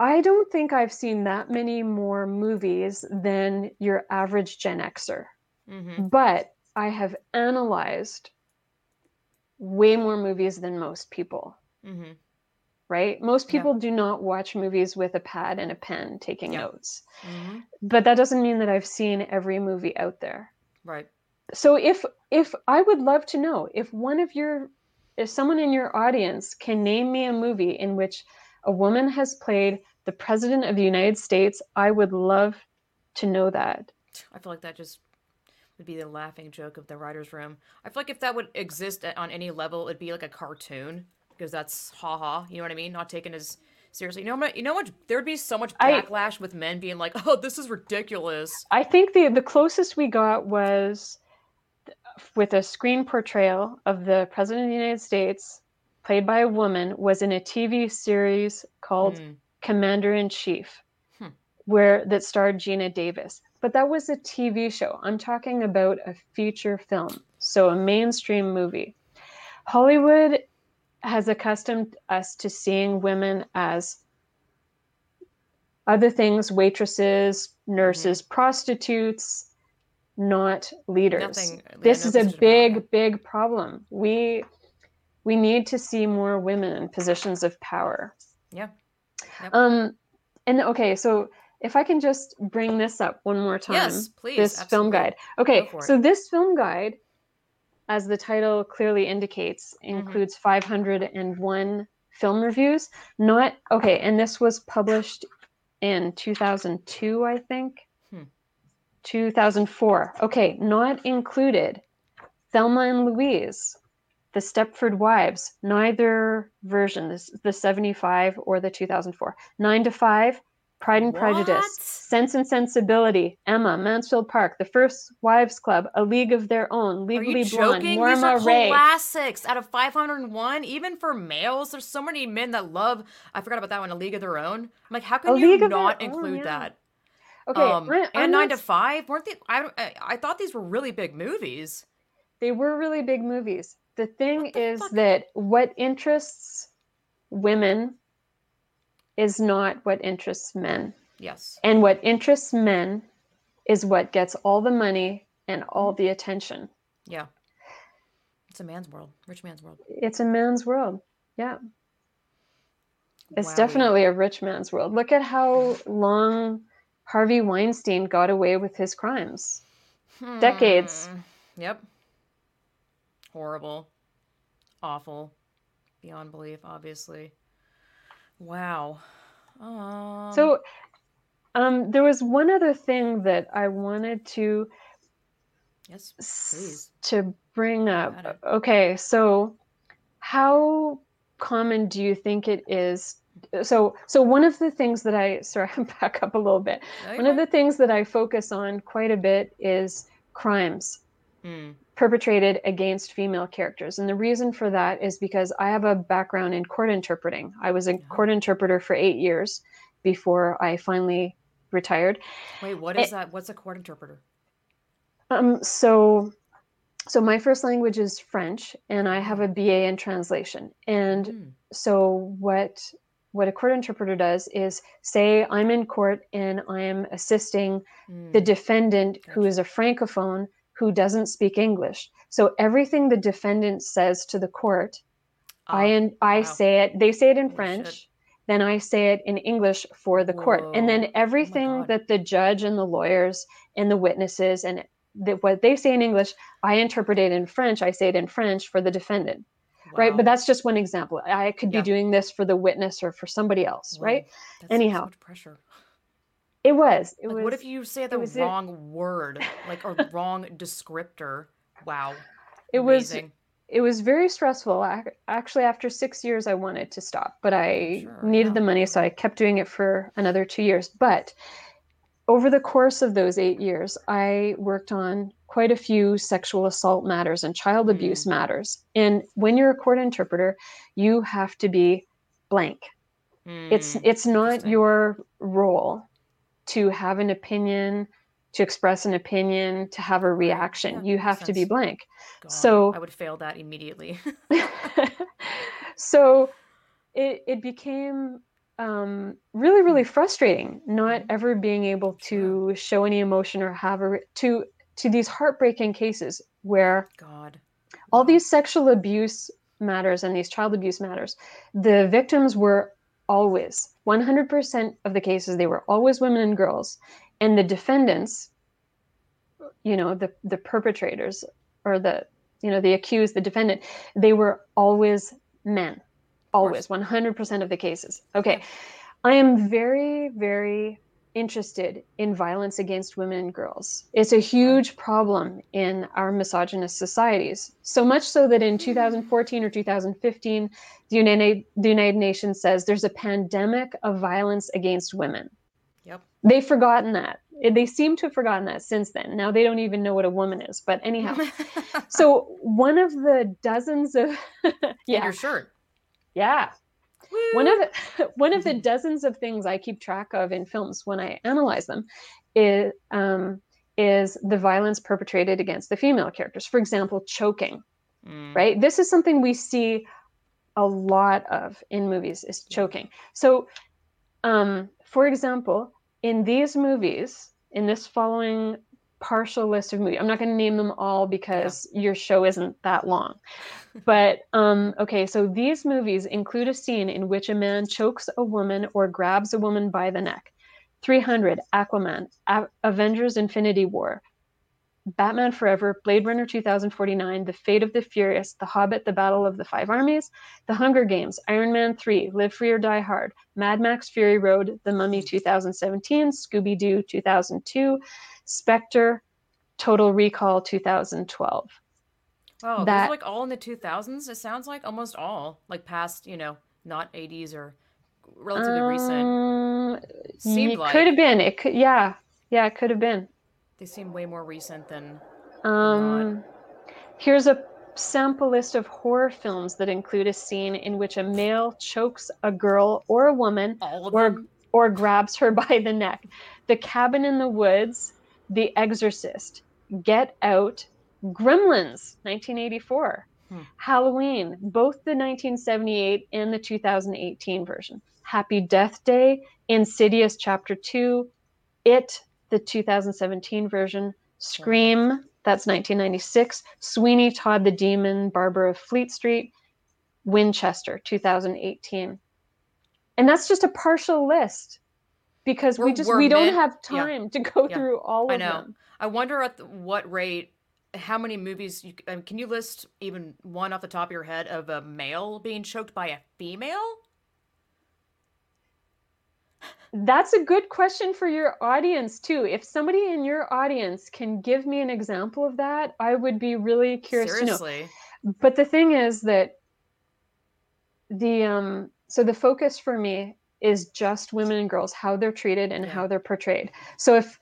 I don't think I've seen that many more movies than your average Gen Xer, Mm-hmm. but I have analyzed way more movies than most people, Mm-hmm. right? Most Yeah. people do not watch movies with a pad and a pen taking Yeah. notes. Mm-hmm. But that doesn't mean that I've seen every movie out there. Right. so if if i would love to know if one of your if someone in your audience can name me a movie in which a woman has played the president of the united states i would love to know that I feel like that just would be the laughing joke of the writer's room. I feel like if that would exist on any level, it'd be like a cartoon because that's haha. You know what I mean? Not taken as seriously. You know what? You know what? There'd be so much I- backlash with men being like, "Oh, this is ridiculous." i think the the closest we got was with a screen portrayal of the president of the united states played by a woman was in a tv series called Mm, Commander in Chief, Hmm. where that starred Geena Davis. But that was a TV show. I'm talking about a feature film, so a mainstream movie. Hollywood has accustomed us to seeing women as other things waitresses, nurses, prostitutes, not leaders. Nothing- this is a about big, big problem. We we need to see more women in positions of power. Yeah. Yep. Um, and okay, so if I can just bring this up one more time, Yes, please. this film guide. Okay, for it. so this film guide, as the title clearly indicates, Mm-hmm. includes 501 film reviews. Not okay, and this was published in 2002, I think. Hmm. 2004. Okay, not included. Thelma and Louise, The Stepford Wives, neither version, this, the 75 or the 2004. 9 to 5, Pride and What? Prejudice, Sense and Sensibility, Emma, Mansfield Park, The First Wives Club, A League of Their Own, Are Legally you Blonde, joking? These are Norma Rae. classics out of 501. Even for males, there's so many men that love. I forgot about that one. A League of Their Own. I'm like, how can A you League not Own, include yeah. that? Okay, um, I'm and Nine not- to Five weren't they? I, don't- I I thought these were really big movies. they were really big movies. The thing the is fuck? that what interests women is not what interests men. Yes. And what interests men is what gets all the money and all the attention. Yeah. It's a man's world, rich man's world. It's a man's world. Yeah. It's Wowie. definitely a rich man's world. Look at how long Harvey Weinstein got away with his crimes. decades. Hmm. Yep. Horrible. Awful. Beyond belief, obviously. Wow. Um, So um, there was one other thing that I wanted to yes, please. to bring up. Okay, so how common do you think it is? So, so one of the things that I sorry, I'm back up a little bit. No, One of the things that I focus on quite a bit is crimes fine. perpetrated against female characters. And the reason for that is because I have a background in court interpreting. I was a court interpreter for eight years before I finally retired. Mm. Wait, what is it- that? What's a court interpreter? Um, so, so my first language is French, and I have a BA in translation. And Mm, so, what what a court interpreter does is say I'm in court and I am assisting the mm, defendant who Gotcha. is a francophone who doesn't speak English. So everything the defendant says to the court, I ah, and I wow. say it. They say it in Holy French. shit. Then I say it in English for the court, and then Oh everything God. that the judge and the lawyers and the witnesses and the, what they say in English, I interpret it in French. I say it in French for the defendant, right? But that's just one example. I could Yeah. be doing this for the witness or for somebody else, Whoa, right? that's Anyhow, much pressure. It was. It Like, was. what if you say the was it- wrong word, like or wrong descriptor? Wow. It was. It was very stressful. Ac- Actually, after six years, I wanted to stop, but I Sure, needed yeah. the money, so I kept doing it for another two years. But over the course of those eight years, I worked on quite a few sexual assault matters and child Mm. abuse matters. And when you're a court interpreter, you have to be blank. It's Mm, it's not your role to have an opinion, to express an opinion, to have a reaction. Yeah, you have to be blank. God, so- I would fail that immediately. so it it became um, really really frustrating not Mhm. ever being able to show any emotion or have a re- to to these heartbreaking cases where God. all these sexual abuse matters and these child abuse matters the victims were always 100% of the cases they were always women and girls. And the defendants you know the the perpetrators or the you know the accused the defendant they were always men. Always 100% of the cases. Okay. I am very very interested in violence against women and girls. It's a huge problem in our misogynist societies. So much so that in 2014 or 2015 the united the united nations says there's a pandemic of violence against women. Yep. they've forgotten that. They seem to have forgotten that since then. Now they don't even know what a woman is but anyhow. So one of the dozens of And yeah. your shirt. yeah one of the, one of the dozens of things I keep track of in films when I analyze them is um, is the violence perpetrated against the female characters. For example, choking. Mm, Right. This is something we see a lot of in movies is choking. So, um, for example, in these movies, in this following partial list of movies, I'm not going to name them all because your show isn't that long. But um, okay, so these movies include a scene in which a man chokes a woman or grabs a woman by the neck. 300, Aquaman, A- Avengers Infinity War, Batman Forever, Blade Runner 2049, The Fate of the Furious, The Hobbit, The Battle of the Five Armies, The Hunger Games, Iron Man 3, Live Free or Die Hard, Mad Max Fury Road, The Mummy 2017, Scooby Doo 2002, Spectre, Total Recall 2012. Oh, those that- are like all in the 2000s. It sounds like almost all, like past, you know, not 80s or relatively recent. Um, Seemed it like could have been. It could, yeah, yeah, it could have been. they seem way more recent than. Um, here's a sample list of horror films that include a scene in which a male chokes a girl or a woman Or- them. or grabs her by the neck. The Cabin in the Woods, The Exorcist, Get Out, Gremlins, 1984, Hmm. Halloween, both the 1978 and the 2018 version, Happy Death Day, Insidious Chapter 2, It, the 2017 version, Scream, that's 1996, Sweeney Todd the Demon, Barber of Fleet Street, Winchester, 2018 and that's just a partial list because we We're- just we're we don't meant- have yeah, time to go yeah, through all I of know. them I know. I wonder at the, what rate, how many movies. You, um, can you list even one off the top of your head of a male being choked by a female? that's a good question for your audience too if somebody in your audience can give me an example of that i would be really curious to know Seriously. but the thing is that the um so the focus for me is just women and girls how they're treated and Yeah. how they're portrayed so if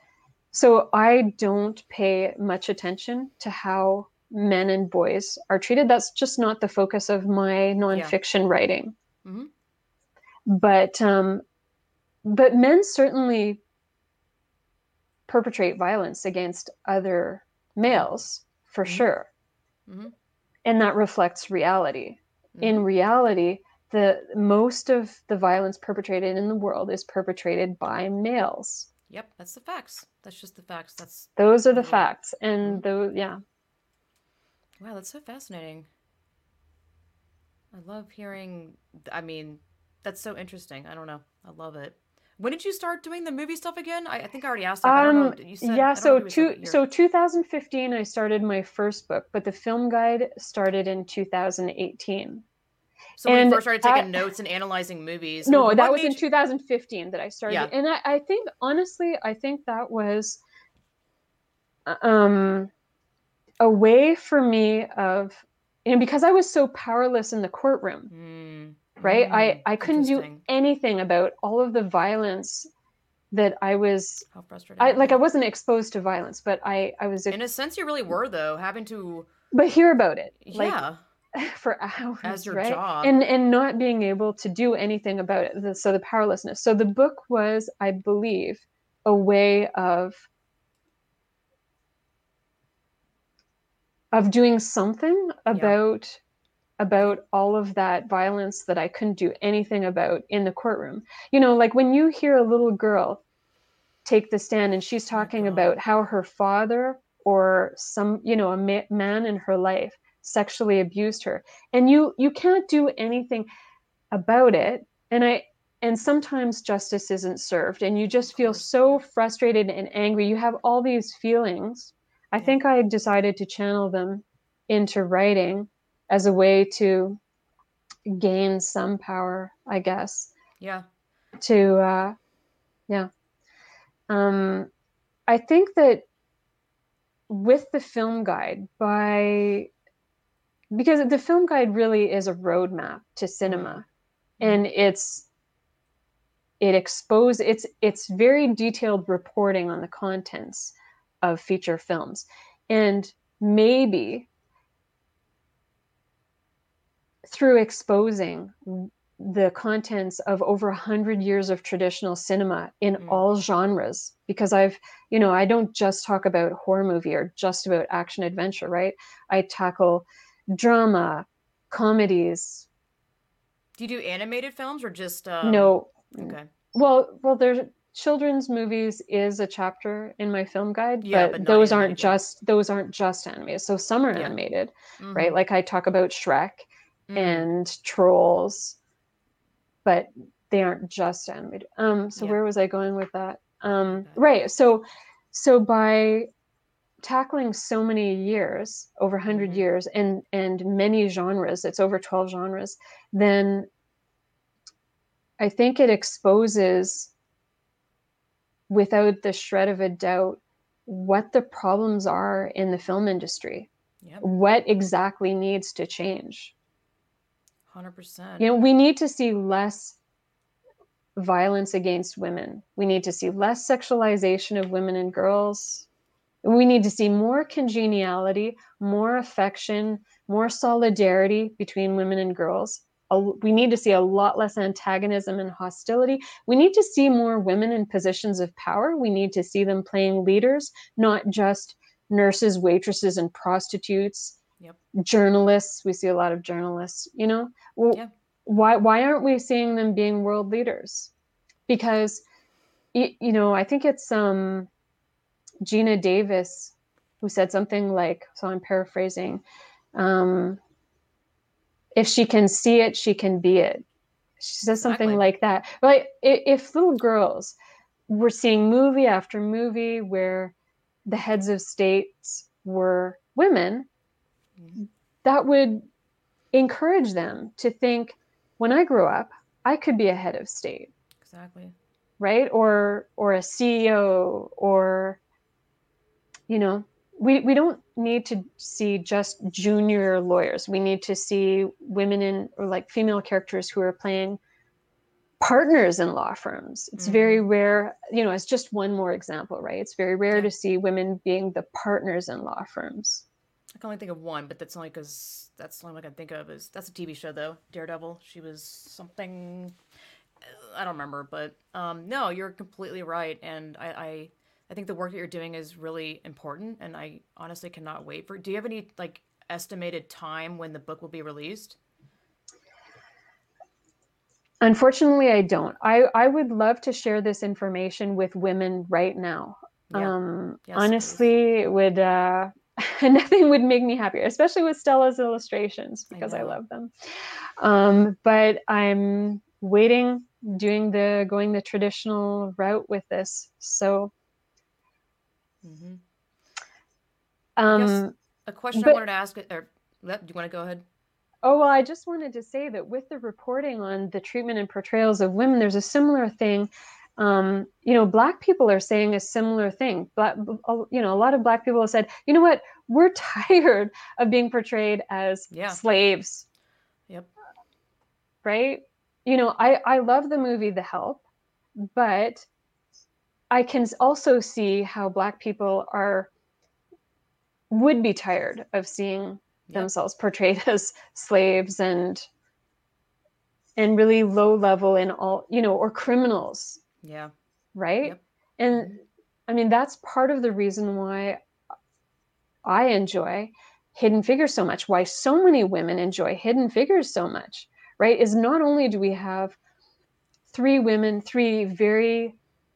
so i don't pay much attention to how men and boys are treated that's just not the focus of my nonfiction writing Mhm. but um but men certainly perpetrate violence against other males for Mhm. sure Mhm. and that reflects reality in Mhm. reality the most of the violence perpetrated in the world is perpetrated by males Yep, that's the facts. That's just the facts. That's those are the facts and Mhm. those yeah wow. That's so fascinating. I love hearing. I mean, that's so interesting. I don't know. I love it. When did you start doing the movie stuff again? I, I think I already asked that. but I don't know. um You said yeah so two so 2015 i started my first book but the film guide started in 2018 So when and you first started taking I- notes and analyzing movies, no that was in you- 2015 that i started Yeah. and I, I think honestly i think that was um a way for me of you know because i was so powerless in the courtroom Mm, right i mm, i couldn't do anything about all of the violence that I was How frustrating. I like I wasn't exposed to violence, but I I was In a sense, you really were though, having to. but hear about it like Yeah. for hours As your right job. and and not being able to do anything about it The- so the powerlessness so the book was i believe a way of of doing something about about all of that violence that i couldn't do anything about in the courtroom you know like when you hear a little girl take the stand and she's oh talking God. about how her father or some you know a ma- man in her life sexually abused her. And you you can't do anything about it. And i and sometimes justice isn't served and you just feel so frustrated and angry. You have all these feelings. I think i decided to channel them into writing as a way to gain some power i guess. Yeah. to uh yeah. Um i think that with the film guide by because the film guide really is a roadmap to cinema. And it's it expose it's it's very detailed reporting on the contents of feature films. And maybe through exposing the contents of over a hundred years of traditional cinema in Mm. all genres because i've you know i don't just talk about horror movie or just about action adventure right? I tackle drama comedies Do you do animated films or just? Um, no Okay. well well there's children's movies is a chapter in my film guide Yeah, but, but those aren't just those aren't just animated so some are Yeah. animated right Mhm. like i talk about shrek Mm. and trolls but they aren't just animated um so Yeah. where was i going with that um Okay. right so so by tackling so many years over 100 Mhm. years and and many genres it's over 12 genres then i think it exposes without the shred of a doubt what the problems are in the film industry Yep. what exactly needs to change Hundred percent. you know we need to see less violence against women we need to see less sexualization of women and girls we need to see more congeniality more affection more solidarity between women and girls. We need to see a lot less antagonism and hostility. We need to see more women in positions of power. We need to see them playing leaders not just nurses waitresses and prostitutes Yep. journalists. We see a lot of journalists you know? Well, Yeah. why why aren't we seeing them being world leaders? Because you, you know i think it's um geena davis who said something like so i'm paraphrasing um if she can see it she can be it she says something Exactly. like that like if little girls were seeing movie after movie where the heads of states were women that would encourage them to think when i grow up i could be a head of state Exactly. right or or a ceo or you know we, we don't need to see just junior lawyers we need to see women in or like female characters who are playing partners in law firms it's very rare you know it's just one more example right it's very rare Yeah. to see women being the partners in law firms I can only think of one, but that's only because that's the only one I can think of. Is that's a TV show though, Daredevil. She was something I don't remember, but um, no, you're completely right, and I, I I think the work that you're doing is really important, and I honestly cannot wait for. Do you have any like estimated time when the book will be released? Unfortunately, I don't. I, I would love to share this information with women right now. Yeah. Um, Yes, honestly, it would uh, nothing would make me happier, especially with Stella's illustrations because I, know. love them. Um, but I'm waiting, doing the going the traditional route with this. So hmm guess- um, A question I wanted to ask, or do you want to go ahead? Oh, well, I just wanted to say that with the reporting on the treatment and portrayals of women, there's a similar thing. Um, you know, Black people are saying a similar thing. But, you know, a lot of Black people have said, you know what, we're tired of being portrayed as Yeah. slaves, Yep. right? You know, I, I love the movie The Help, but I can also see how black people are would be tired of seeing Yep. themselves portrayed as slaves and and really low level in all you know or criminals Yeah. right Yep. and mm-hmm. i mean that's part of the reason why i enjoy hidden figures so much why so many women enjoy hidden figures so much right is not only do we have three women three very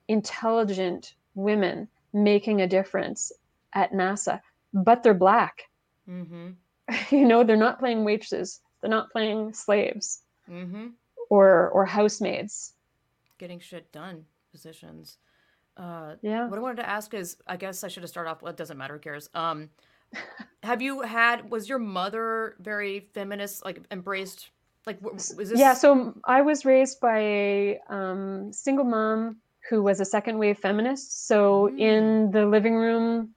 intelligent women making a difference at nasa but they're black Mm-hmm. you know they're not playing waitresses they're not playing slaves Mm-hmm. or or housemaids Getting shit done positions. Uh, yeah What I wanted to ask is, I guess I should have started off. Well, it doesn't matter. Who cares? Um, have you had? Was your mother very feminist? Like embraced? Like, was this? yeah so i was raised by a um, single mom who was a second wave feminist so Mm. in the living room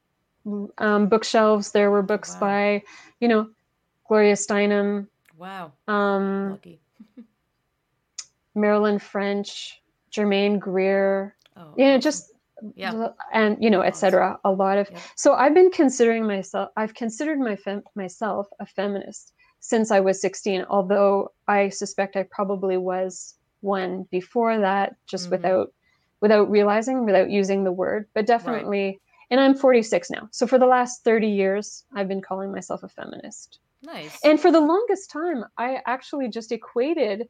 um, bookshelves there were books Wow. by you know gloria steinem Wow. um, Lucky. marilyn french germaine greer Oh. you know just Yeah. and you know etc a lot of Yep. so i've been considering myself i've considered my fem- myself a feminist since i was 16 although i suspect i probably was one before that just Mhm. without without realizing without using the word but definitely and i'm 46 now so for the last 30 years i've been calling myself a feminist Nice. and for the longest time, I actually just equated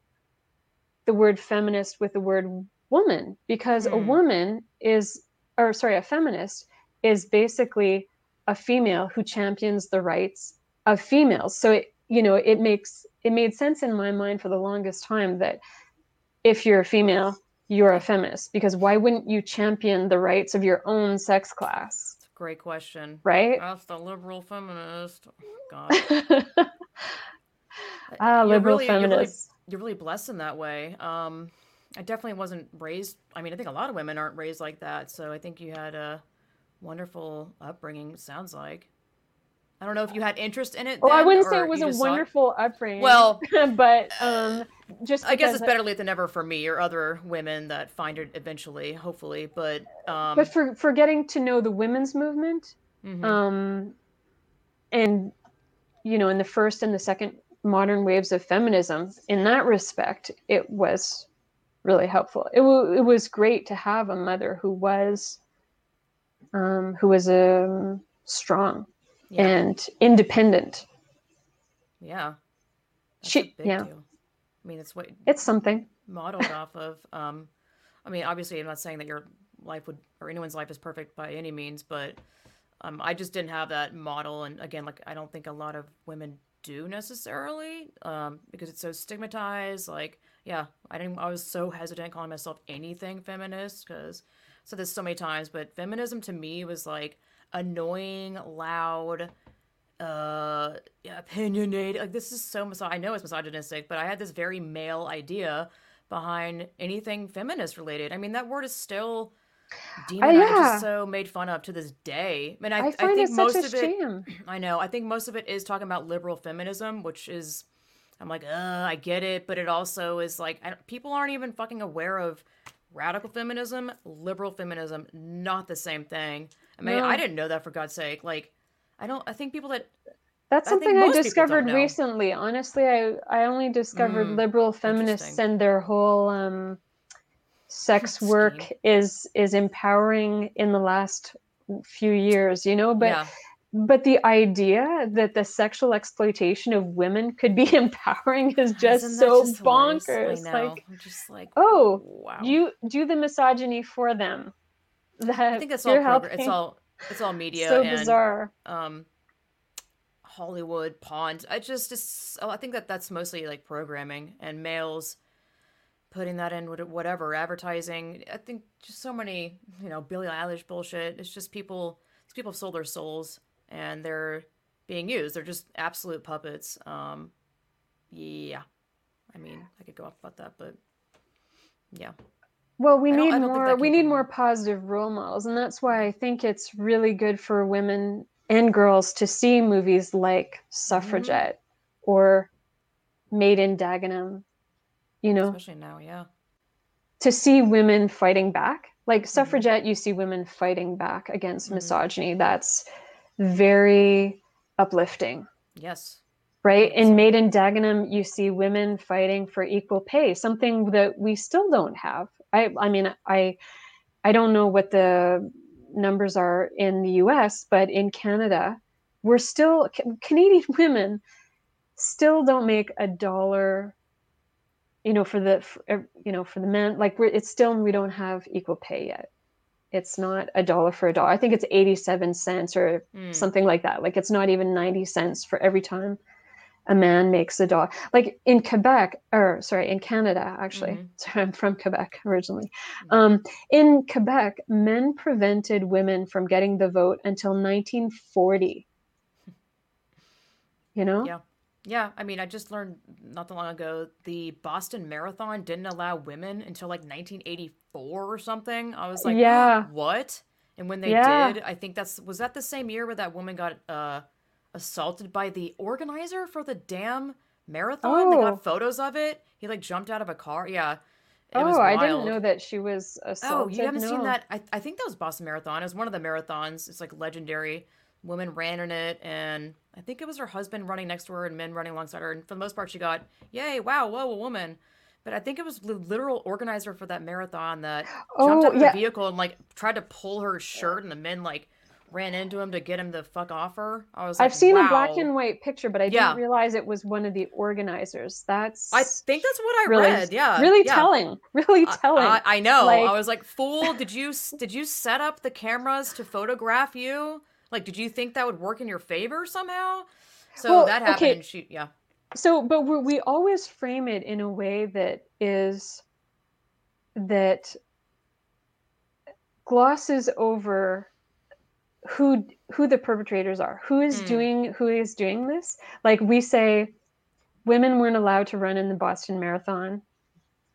the word feminist with the word woman because a Hmm. woman is, or sorry, a feminist is basically a female who champions the rights of females. So it, you know, it makes it made sense in my mind for the longest time that if you're a female, you're a feminist because why wouldn't you champion the rights of your own sex class, great question. right? That's the liberal feminist. Oh, God. ah, You're liberal really- you're really- you're really blessed in that way. Um, I definitely wasn't raised. I mean, I think a lot of women aren't raised like that. So I think you had a wonderful upbringing. Sounds like. I don't know if you had interest in it. Well, I wouldn't say it was a wonderful upbringing. Well, but um, just I guess it's better late than never for me or other women that find it eventually, hopefully. But um, but for for getting to know the women's movement, mhm. um, and you know, in the first and the second modern waves of feminism, in that respect, it was really helpful. It wa it was great to have a mother who was, um, who was um, strong yeah, and independent. yeah, That's She- yeah. deal. I mean, it's what It's something. modeled off of. Um, I mean, obviously, I'm not saying that your life would or anyone's life is perfect by any means, but um, I just didn't have that model, and again, like I don't think a lot of women do necessarily um, because it's so stigmatized. Like, yeah, I didn't. I was so hesitant calling myself anything feminist because I said this so many times, but feminism to me was like annoying, loud uh opinionated like this is so mis- i know it's misogynistic but i had this very male idea behind anything feminist related. I mean that word is still demonized yeah. so made fun of to this day. I, I I, find think most of it i know i think most of it is talking about liberal feminism which is i'm like uh i get it but it also is like I people aren't even fucking aware of radical feminism liberal feminism not the same thing i mean No. i didn't know that for god's sake like I don't. I think people that That's I something I, most discovered recently. Honestly, I I only discovered Mm, liberal feminists interesting. and their whole um, sex Scheme. work is is empowering in the last few years. You know, but yeah, but the idea that the sexual exploitation of women could be empowering is just so just bonkers. Like, I'm just like, oh, wow. you do the misogyny for them. That I think that's all. Program- it's all. It's all media so and bizarre. um, Hollywood pawns. I just, oh, I think that that's mostly like programming and males putting that in whatever advertising. I think just so many, you know, Billie Eilish bullshit. It's just people. These people have sold their souls and they're being used. They're just absolute puppets. Um, yeah. I mean, I could go off about that, but yeah. Well, we need I don't think more. We need more positive role models, and that's why I think it's really good for women and girls to see movies like mm-hmm. Suffragette or Made in Dagenham. You know, Especially now, yeah. to see women fighting back Like mm-hmm. suffragette, you see women fighting back against mm-hmm. misogyny. That's very uplifting, Yes. right? In Made in Dagenham, you see women fighting for equal pay, something that we still don't have. I, I mean, I, I don't know what the numbers are in the U.S., but in Canada, we're still Canadian women still don't make a dollar you know for the for, you know for the men like we're it's still we don't have equal pay yet it's not a dollar for a dollar i think it's 87 cents or Mm. something like that like it's not even 90 cents for every time a man makes a dog like in quebec or sorry in canada actually Mhm. sorry i'm from quebec originally um, in quebec men prevented women from getting the vote until 1940 you know Yeah. Yeah, I mean, I just learned not that long ago the Boston Marathon didn't allow women until like 1984 or something. I was like, Yeah. what? And when they Yeah. did, I think that's was that the same year where that woman got uh assaulted by the organizer for the damn marathon? They Oh. got photos of it. He like jumped out of a car. Yeah. It was oh i didn't know that she was Oh, you haven't seen that? I, I think that was Boston Marathon. It was one of the marathons. It's like legendary. Women ran in it, and I think it was her husband running next to her and men running alongside her. And for the most part, she got, yay, wow, whoa, a woman. But I think it was the literal organizer for that marathon that oh, jumped Oh, out of yeah. the vehicle and like tried to pull her shirt, and the men like ran into him to get him the fuck off her. I was like, I've seen a black and white picture, but I Yeah. didn't realize it was one of the organizers. That's I think that's what I really, read. Yeah, really yeah. telling, really telling. I, I know. Like- I was like, "Fool! Did you did you set up the cameras to photograph you? Like, did you think that would work in your favor somehow?" So Well, that happened, okay. she, yeah, so, but we we always frame it in a way that is that glosses over who who the perpetrators are, who is Mm. doing who is doing this. Like we say, women weren't allowed to run in the Boston Marathon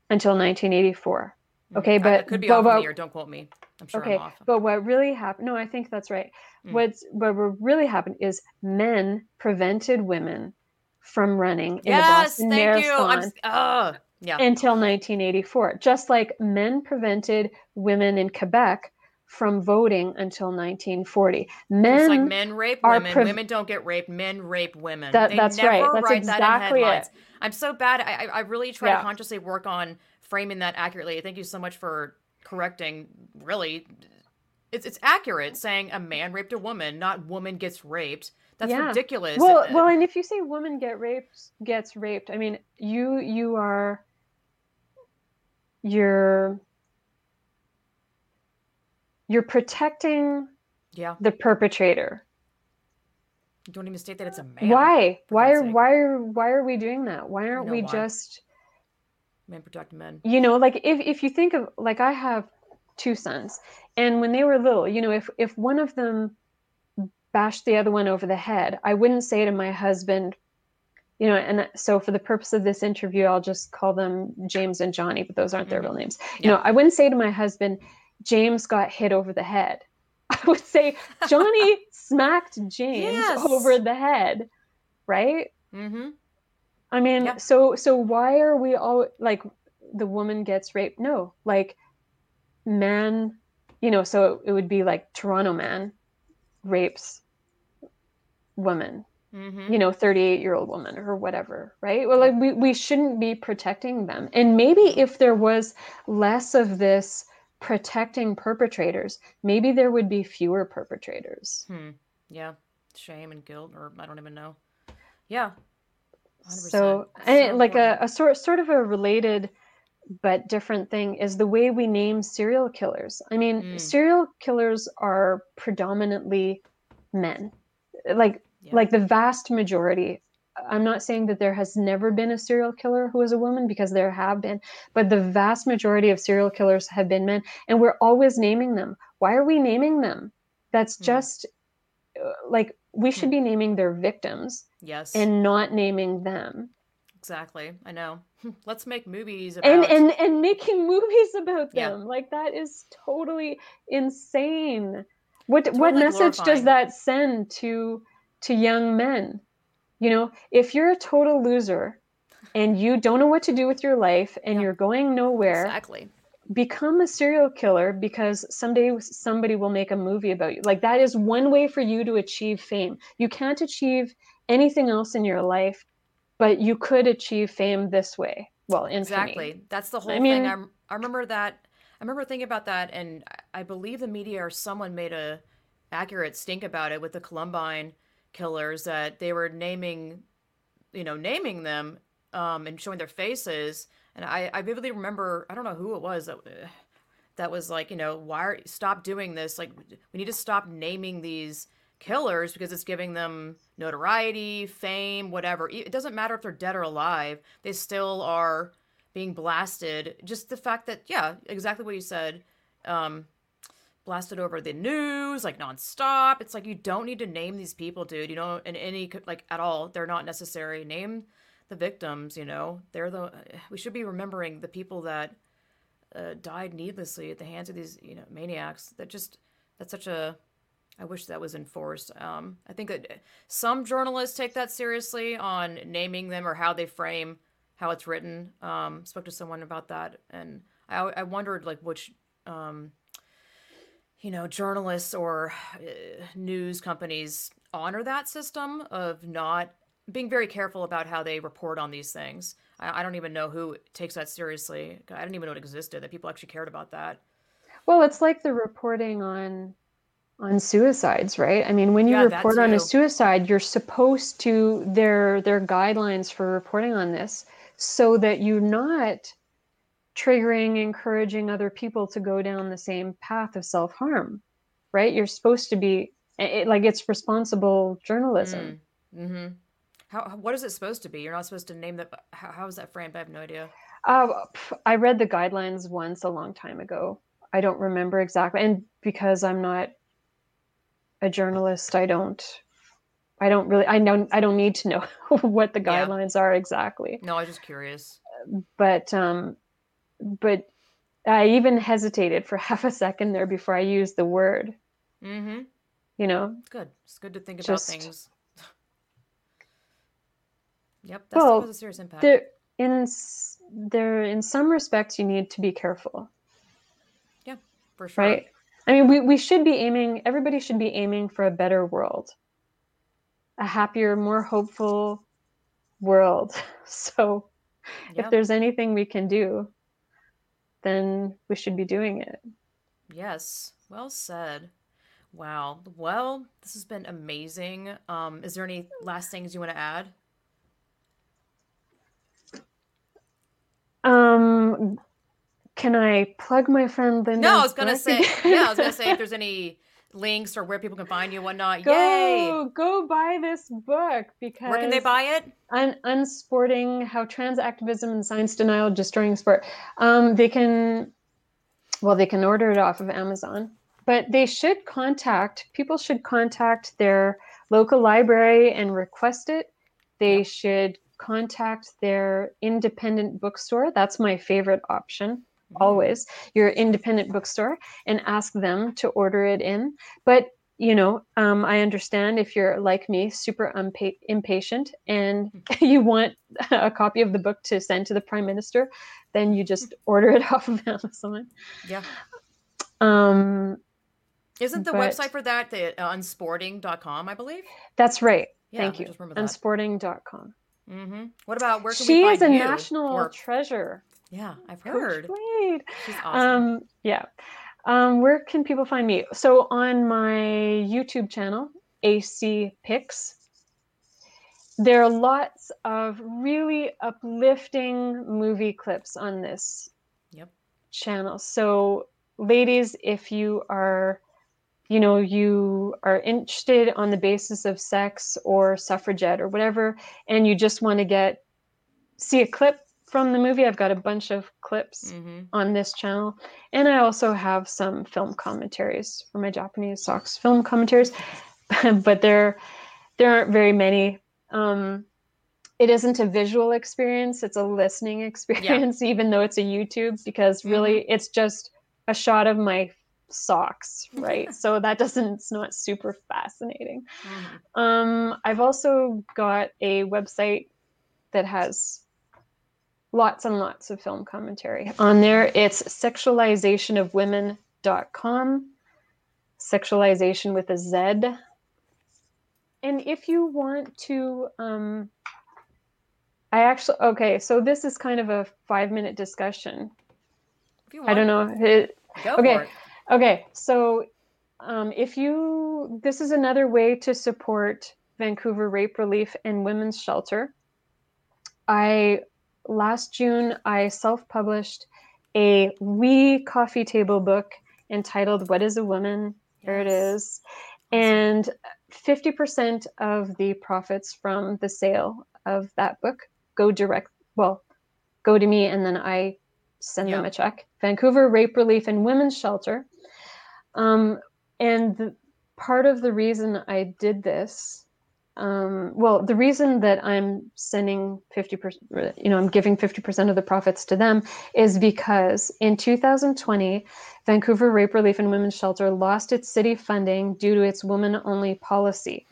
until 1984. Okay, Mm, I- I but could be but off on what- the year. Don't quote me. I'm sure okay I'm off. but what really happened no i think that's right Mm. what's what really happened is men prevented women from running in the boston thank you. marathon I'm. s- Yeah. until 1984 just like men prevented women in quebec from voting until 1940 men, like men rape women, prev- women don't get raped. Men rape women. That- that's right. That's exactly that it. I'm so bad. I, I I really try Yeah. to consciously work on framing that accurately. Thank you so much for correcting. Really, it's it's accurate saying a man raped a woman, not woman gets raped. That's Yeah. ridiculous. well Uh, well and if you say woman get raped gets raped i mean you you are you're you're protecting yeah. the perpetrator You don't even state that it's a man. why why are sake. why are why are we doing that why aren't know we why. just Men protect men. you know like if if you think of like i have two sons and when they were little you know if if one of them bashed the other one over the head i wouldn't say to my husband you know and so for the purpose of this interview i'll just call them james and johnny but those aren't their Mhm. real names Yeah. you know i wouldn't say to my husband james got hit over the head i would say johnny smacked james Yes. over the head right Mm-hmm. I mean, so so why are we all like the woman gets raped? No, like man, you know, so it would be like Toronto man rapes woman, Mm-hmm. you know, 38 year old woman or whatever, right? Well, like we, we shouldn't be protecting them. And maybe if there was less of this protecting perpetrators, maybe there would be fewer perpetrators. Hmm. Yeah. Shame and guilt, or I don't even know. Yeah. 100%. So, and like a, a sort sort of a related but different thing is the way we name serial killers. I mean, Mm. serial killers are predominantly men. Like Yeah. like the vast majority. I'm not saying that there has never been a serial killer who is a woman because there have been, but the vast majority of serial killers have been men and we're always naming them. Why are we naming them? That's Hmm. just uh, like we should be naming their victims Yes. and not naming them. exactly. I know. Let's make movies about. and and and making movies about them. Yeah. like that is totally insane what what Totally message does that send to to young men you know if you're a total loser and you don't know what to do with your life and Yeah. you're going nowhere exactly. become a serial killer because someday somebody will make a movie about you. Like that is one way for you to achieve fame. You can't achieve anything else in your life, but you could achieve fame this way. Well, exactly. That's the whole I mean, thing. I'm, I remember that. I remember thinking about that, and I believe the media or someone made a accurate stink about it with the Columbine killers that they were naming, you know, naming them um, and showing their faces and I, I vividly remember, I don't know who it was that, that was like, you know, why are, stop doing this? Like, we need to stop naming these killers because it's giving them notoriety, fame, whatever. It doesn't matter if they're dead or alive. They still are being blasted. Just the fact that, yeah, exactly what you said. Um, blasted over the news like nonstop. It's like you don't need to name these people, dude. You know, in any like at all. They're not necessary. Name the victims, you know, they're the we should be remembering the people that uh, died needlessly at the hands of these, you know, maniacs. That just that's such a I wish that was enforced. Um, I think that some journalists take that seriously on naming them or how they frame how it's written. Um, spoke to someone about that, and I, I wondered like which, um, you know, journalists or uh, news companies honor that system of not being very careful about how they report on these things. I, I don't even know who takes that seriously. I didn't even know it existed that people actually cared about that. Well, it's like the reporting on on suicides, right? I mean, when you yeah, report on a suicide, you're supposed to there there are guidelines for reporting on this so that you're not triggering encouraging other people to go down the same path of self-harm, right? You're supposed to be it, like it's responsible journalism. Mm. Mm-hmm. How, what is it supposed to be? You're not supposed to name that. How, how is that framed? I have no idea. Uh, I read the guidelines once a long time ago. I don't remember exactly, and because I'm not a journalist, I don't. I don't really. I don't. I don't need to know what the guidelines yeah. are exactly. No, I was just curious. But um, but I even hesitated for half a second there before I used the word. Mm-hmm. You know, it's good. It's good to think about just, things Yep, that well, has a serious impact. There, in there, in some respects, you need to be careful. Yeah, for sure. Right. I mean, we, we should be aiming. Everybody should be aiming for a better world, a happier, more hopeful world. So, yep. if there's anything we can do, then we should be doing it. Yes, well said. Wow. Well, this has been amazing. Um, is there any last things you want to add? Um, can I plug my friend Linda? No, I was gonna say. yeah, I was gonna say if there's any links or where people can find you whatnot. Go, Yay! Go buy this book because where can they buy it? Un- Unsporting: How Trans Activism and Science Denial Destroying Sport. Um, they can, well, they can order it off of Amazon, but they should contact people. Should contact their local library and request it. They yep. should contact their independent bookstore. That's my favorite option. Always your independent bookstore and ask them to order it in. But you know um, i understand if you're like me super impatient and mm-hmm. you want a copy of the book to send to the prime minister then you just order it off of amazon. Yeah. Um isn't the but, website for that the uh, unsporting.com i believe? That's right. Yeah, thank you. unsporting.com Mm-hmm. What about where can she is a you? national or... treasure. Yeah, I've heard. Coach She's awesome. Um, yeah. Um, where can people find me? So on my YouTube channel, AC Picks, there are lots of really uplifting movie clips on this yep. channel. So, ladies, if you are you know you are interested on the basis of sex or suffragette or whatever and you just want to get see a clip from the movie i've got a bunch of clips mm-hmm. on this channel and i also have some film commentaries for my japanese socks film commentaries but there there aren't very many um, it isn't a visual experience it's a listening experience yeah. even though it's a youtube because really mm-hmm. it's just a shot of my socks, right? so that doesn't, it's not super fascinating. Mm-hmm. Um, I've also got a website that has lots and lots of film commentary on there. It's sexualizationofwomen.com, sexualization with a Z. And if you want to, um, I actually, okay, so this is kind of a five minute discussion. I don't know. It, okay. Okay. So um, if you, this is another way to support Vancouver Rape Relief and Women's Shelter. I last June I self-published a wee coffee table book entitled "What Is a Woman." There it is, and 50% of the profits from the sale of that book go direct. Well, go to me, and then I send yeah. them a check. Vancouver Rape Relief and Women's Shelter. Um, and the, part of the reason I did this um, well, the reason that I'm sending 50%, you know, I'm giving 50% of the profits to them is because in 2020, Vancouver Rape Relief and Women's Shelter lost its city funding due to its woman only policy.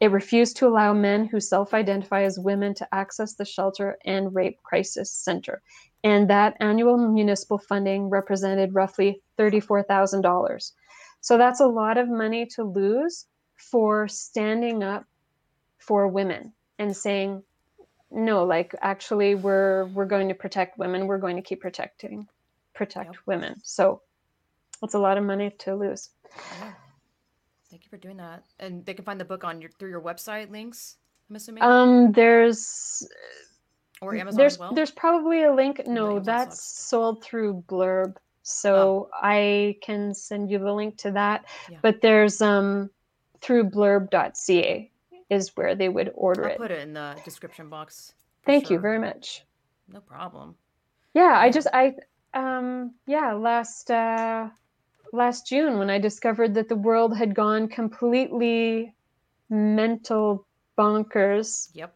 It refused to allow men who self identify as women to access the shelter and rape crisis center. And that annual municipal funding represented roughly $34,000. So that's a lot of money to lose for standing up for women and saying no like actually we're we're going to protect women we're going to keep protecting protect yep. women so it's a lot of money to lose yeah. thank you for doing that and they can find the book on your through your website links i'm assuming um there's or amazon there's well? there's probably a link no that's sold through blurb so oh. i can send you the link to that yeah. but there's um through blurb.ca is where they would order I'll it. put it in the description box. Thank sure. you very much. No problem. Yeah, I just I um yeah, last uh last June when I discovered that the world had gone completely mental bonkers. Yep.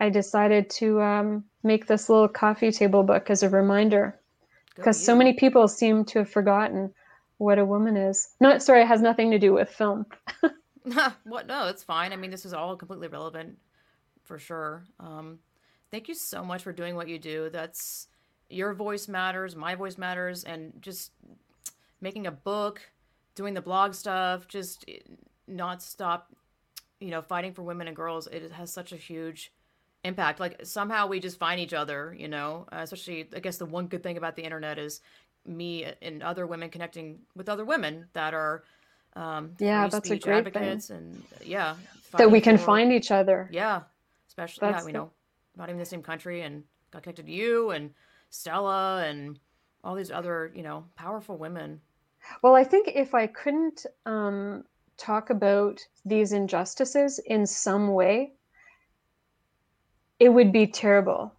I decided to um, make this little coffee table book as a reminder because so many people seem to have forgotten what a woman is. Not sorry, it has nothing to do with film. what? No, it's fine. I mean, this is all completely relevant for sure. Um, thank you so much for doing what you do. That's your voice matters, my voice matters, and just making a book, doing the blog stuff, just eh, not stop, you know, fighting for women and girls. It has such a huge impact. Like somehow we just find each other, you know, uh, especially I guess the one good thing about the internet is me and other women connecting with other women that are um, yeah, that's a great advocates thing. and yeah, that we can for, find each other. Yeah, especially that's yeah, we the... know not even the same country and got connected to you and Stella and all these other you know powerful women. Well, I think if I couldn't um, talk about these injustices in some way, it would be terrible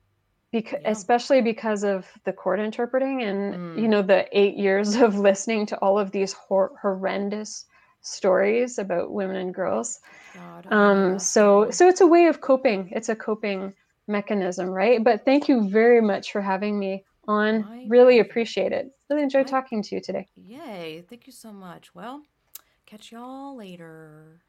because yeah. especially because of the court interpreting and mm. you know the eight years of listening to all of these hor- horrendous stories about women and girls. God, um, so so it's a way of coping. It's a coping mechanism right? But thank you very much for having me on. My really appreciate it. Really enjoyed My... talking to you today. Yay thank you so much. Well catch y'all later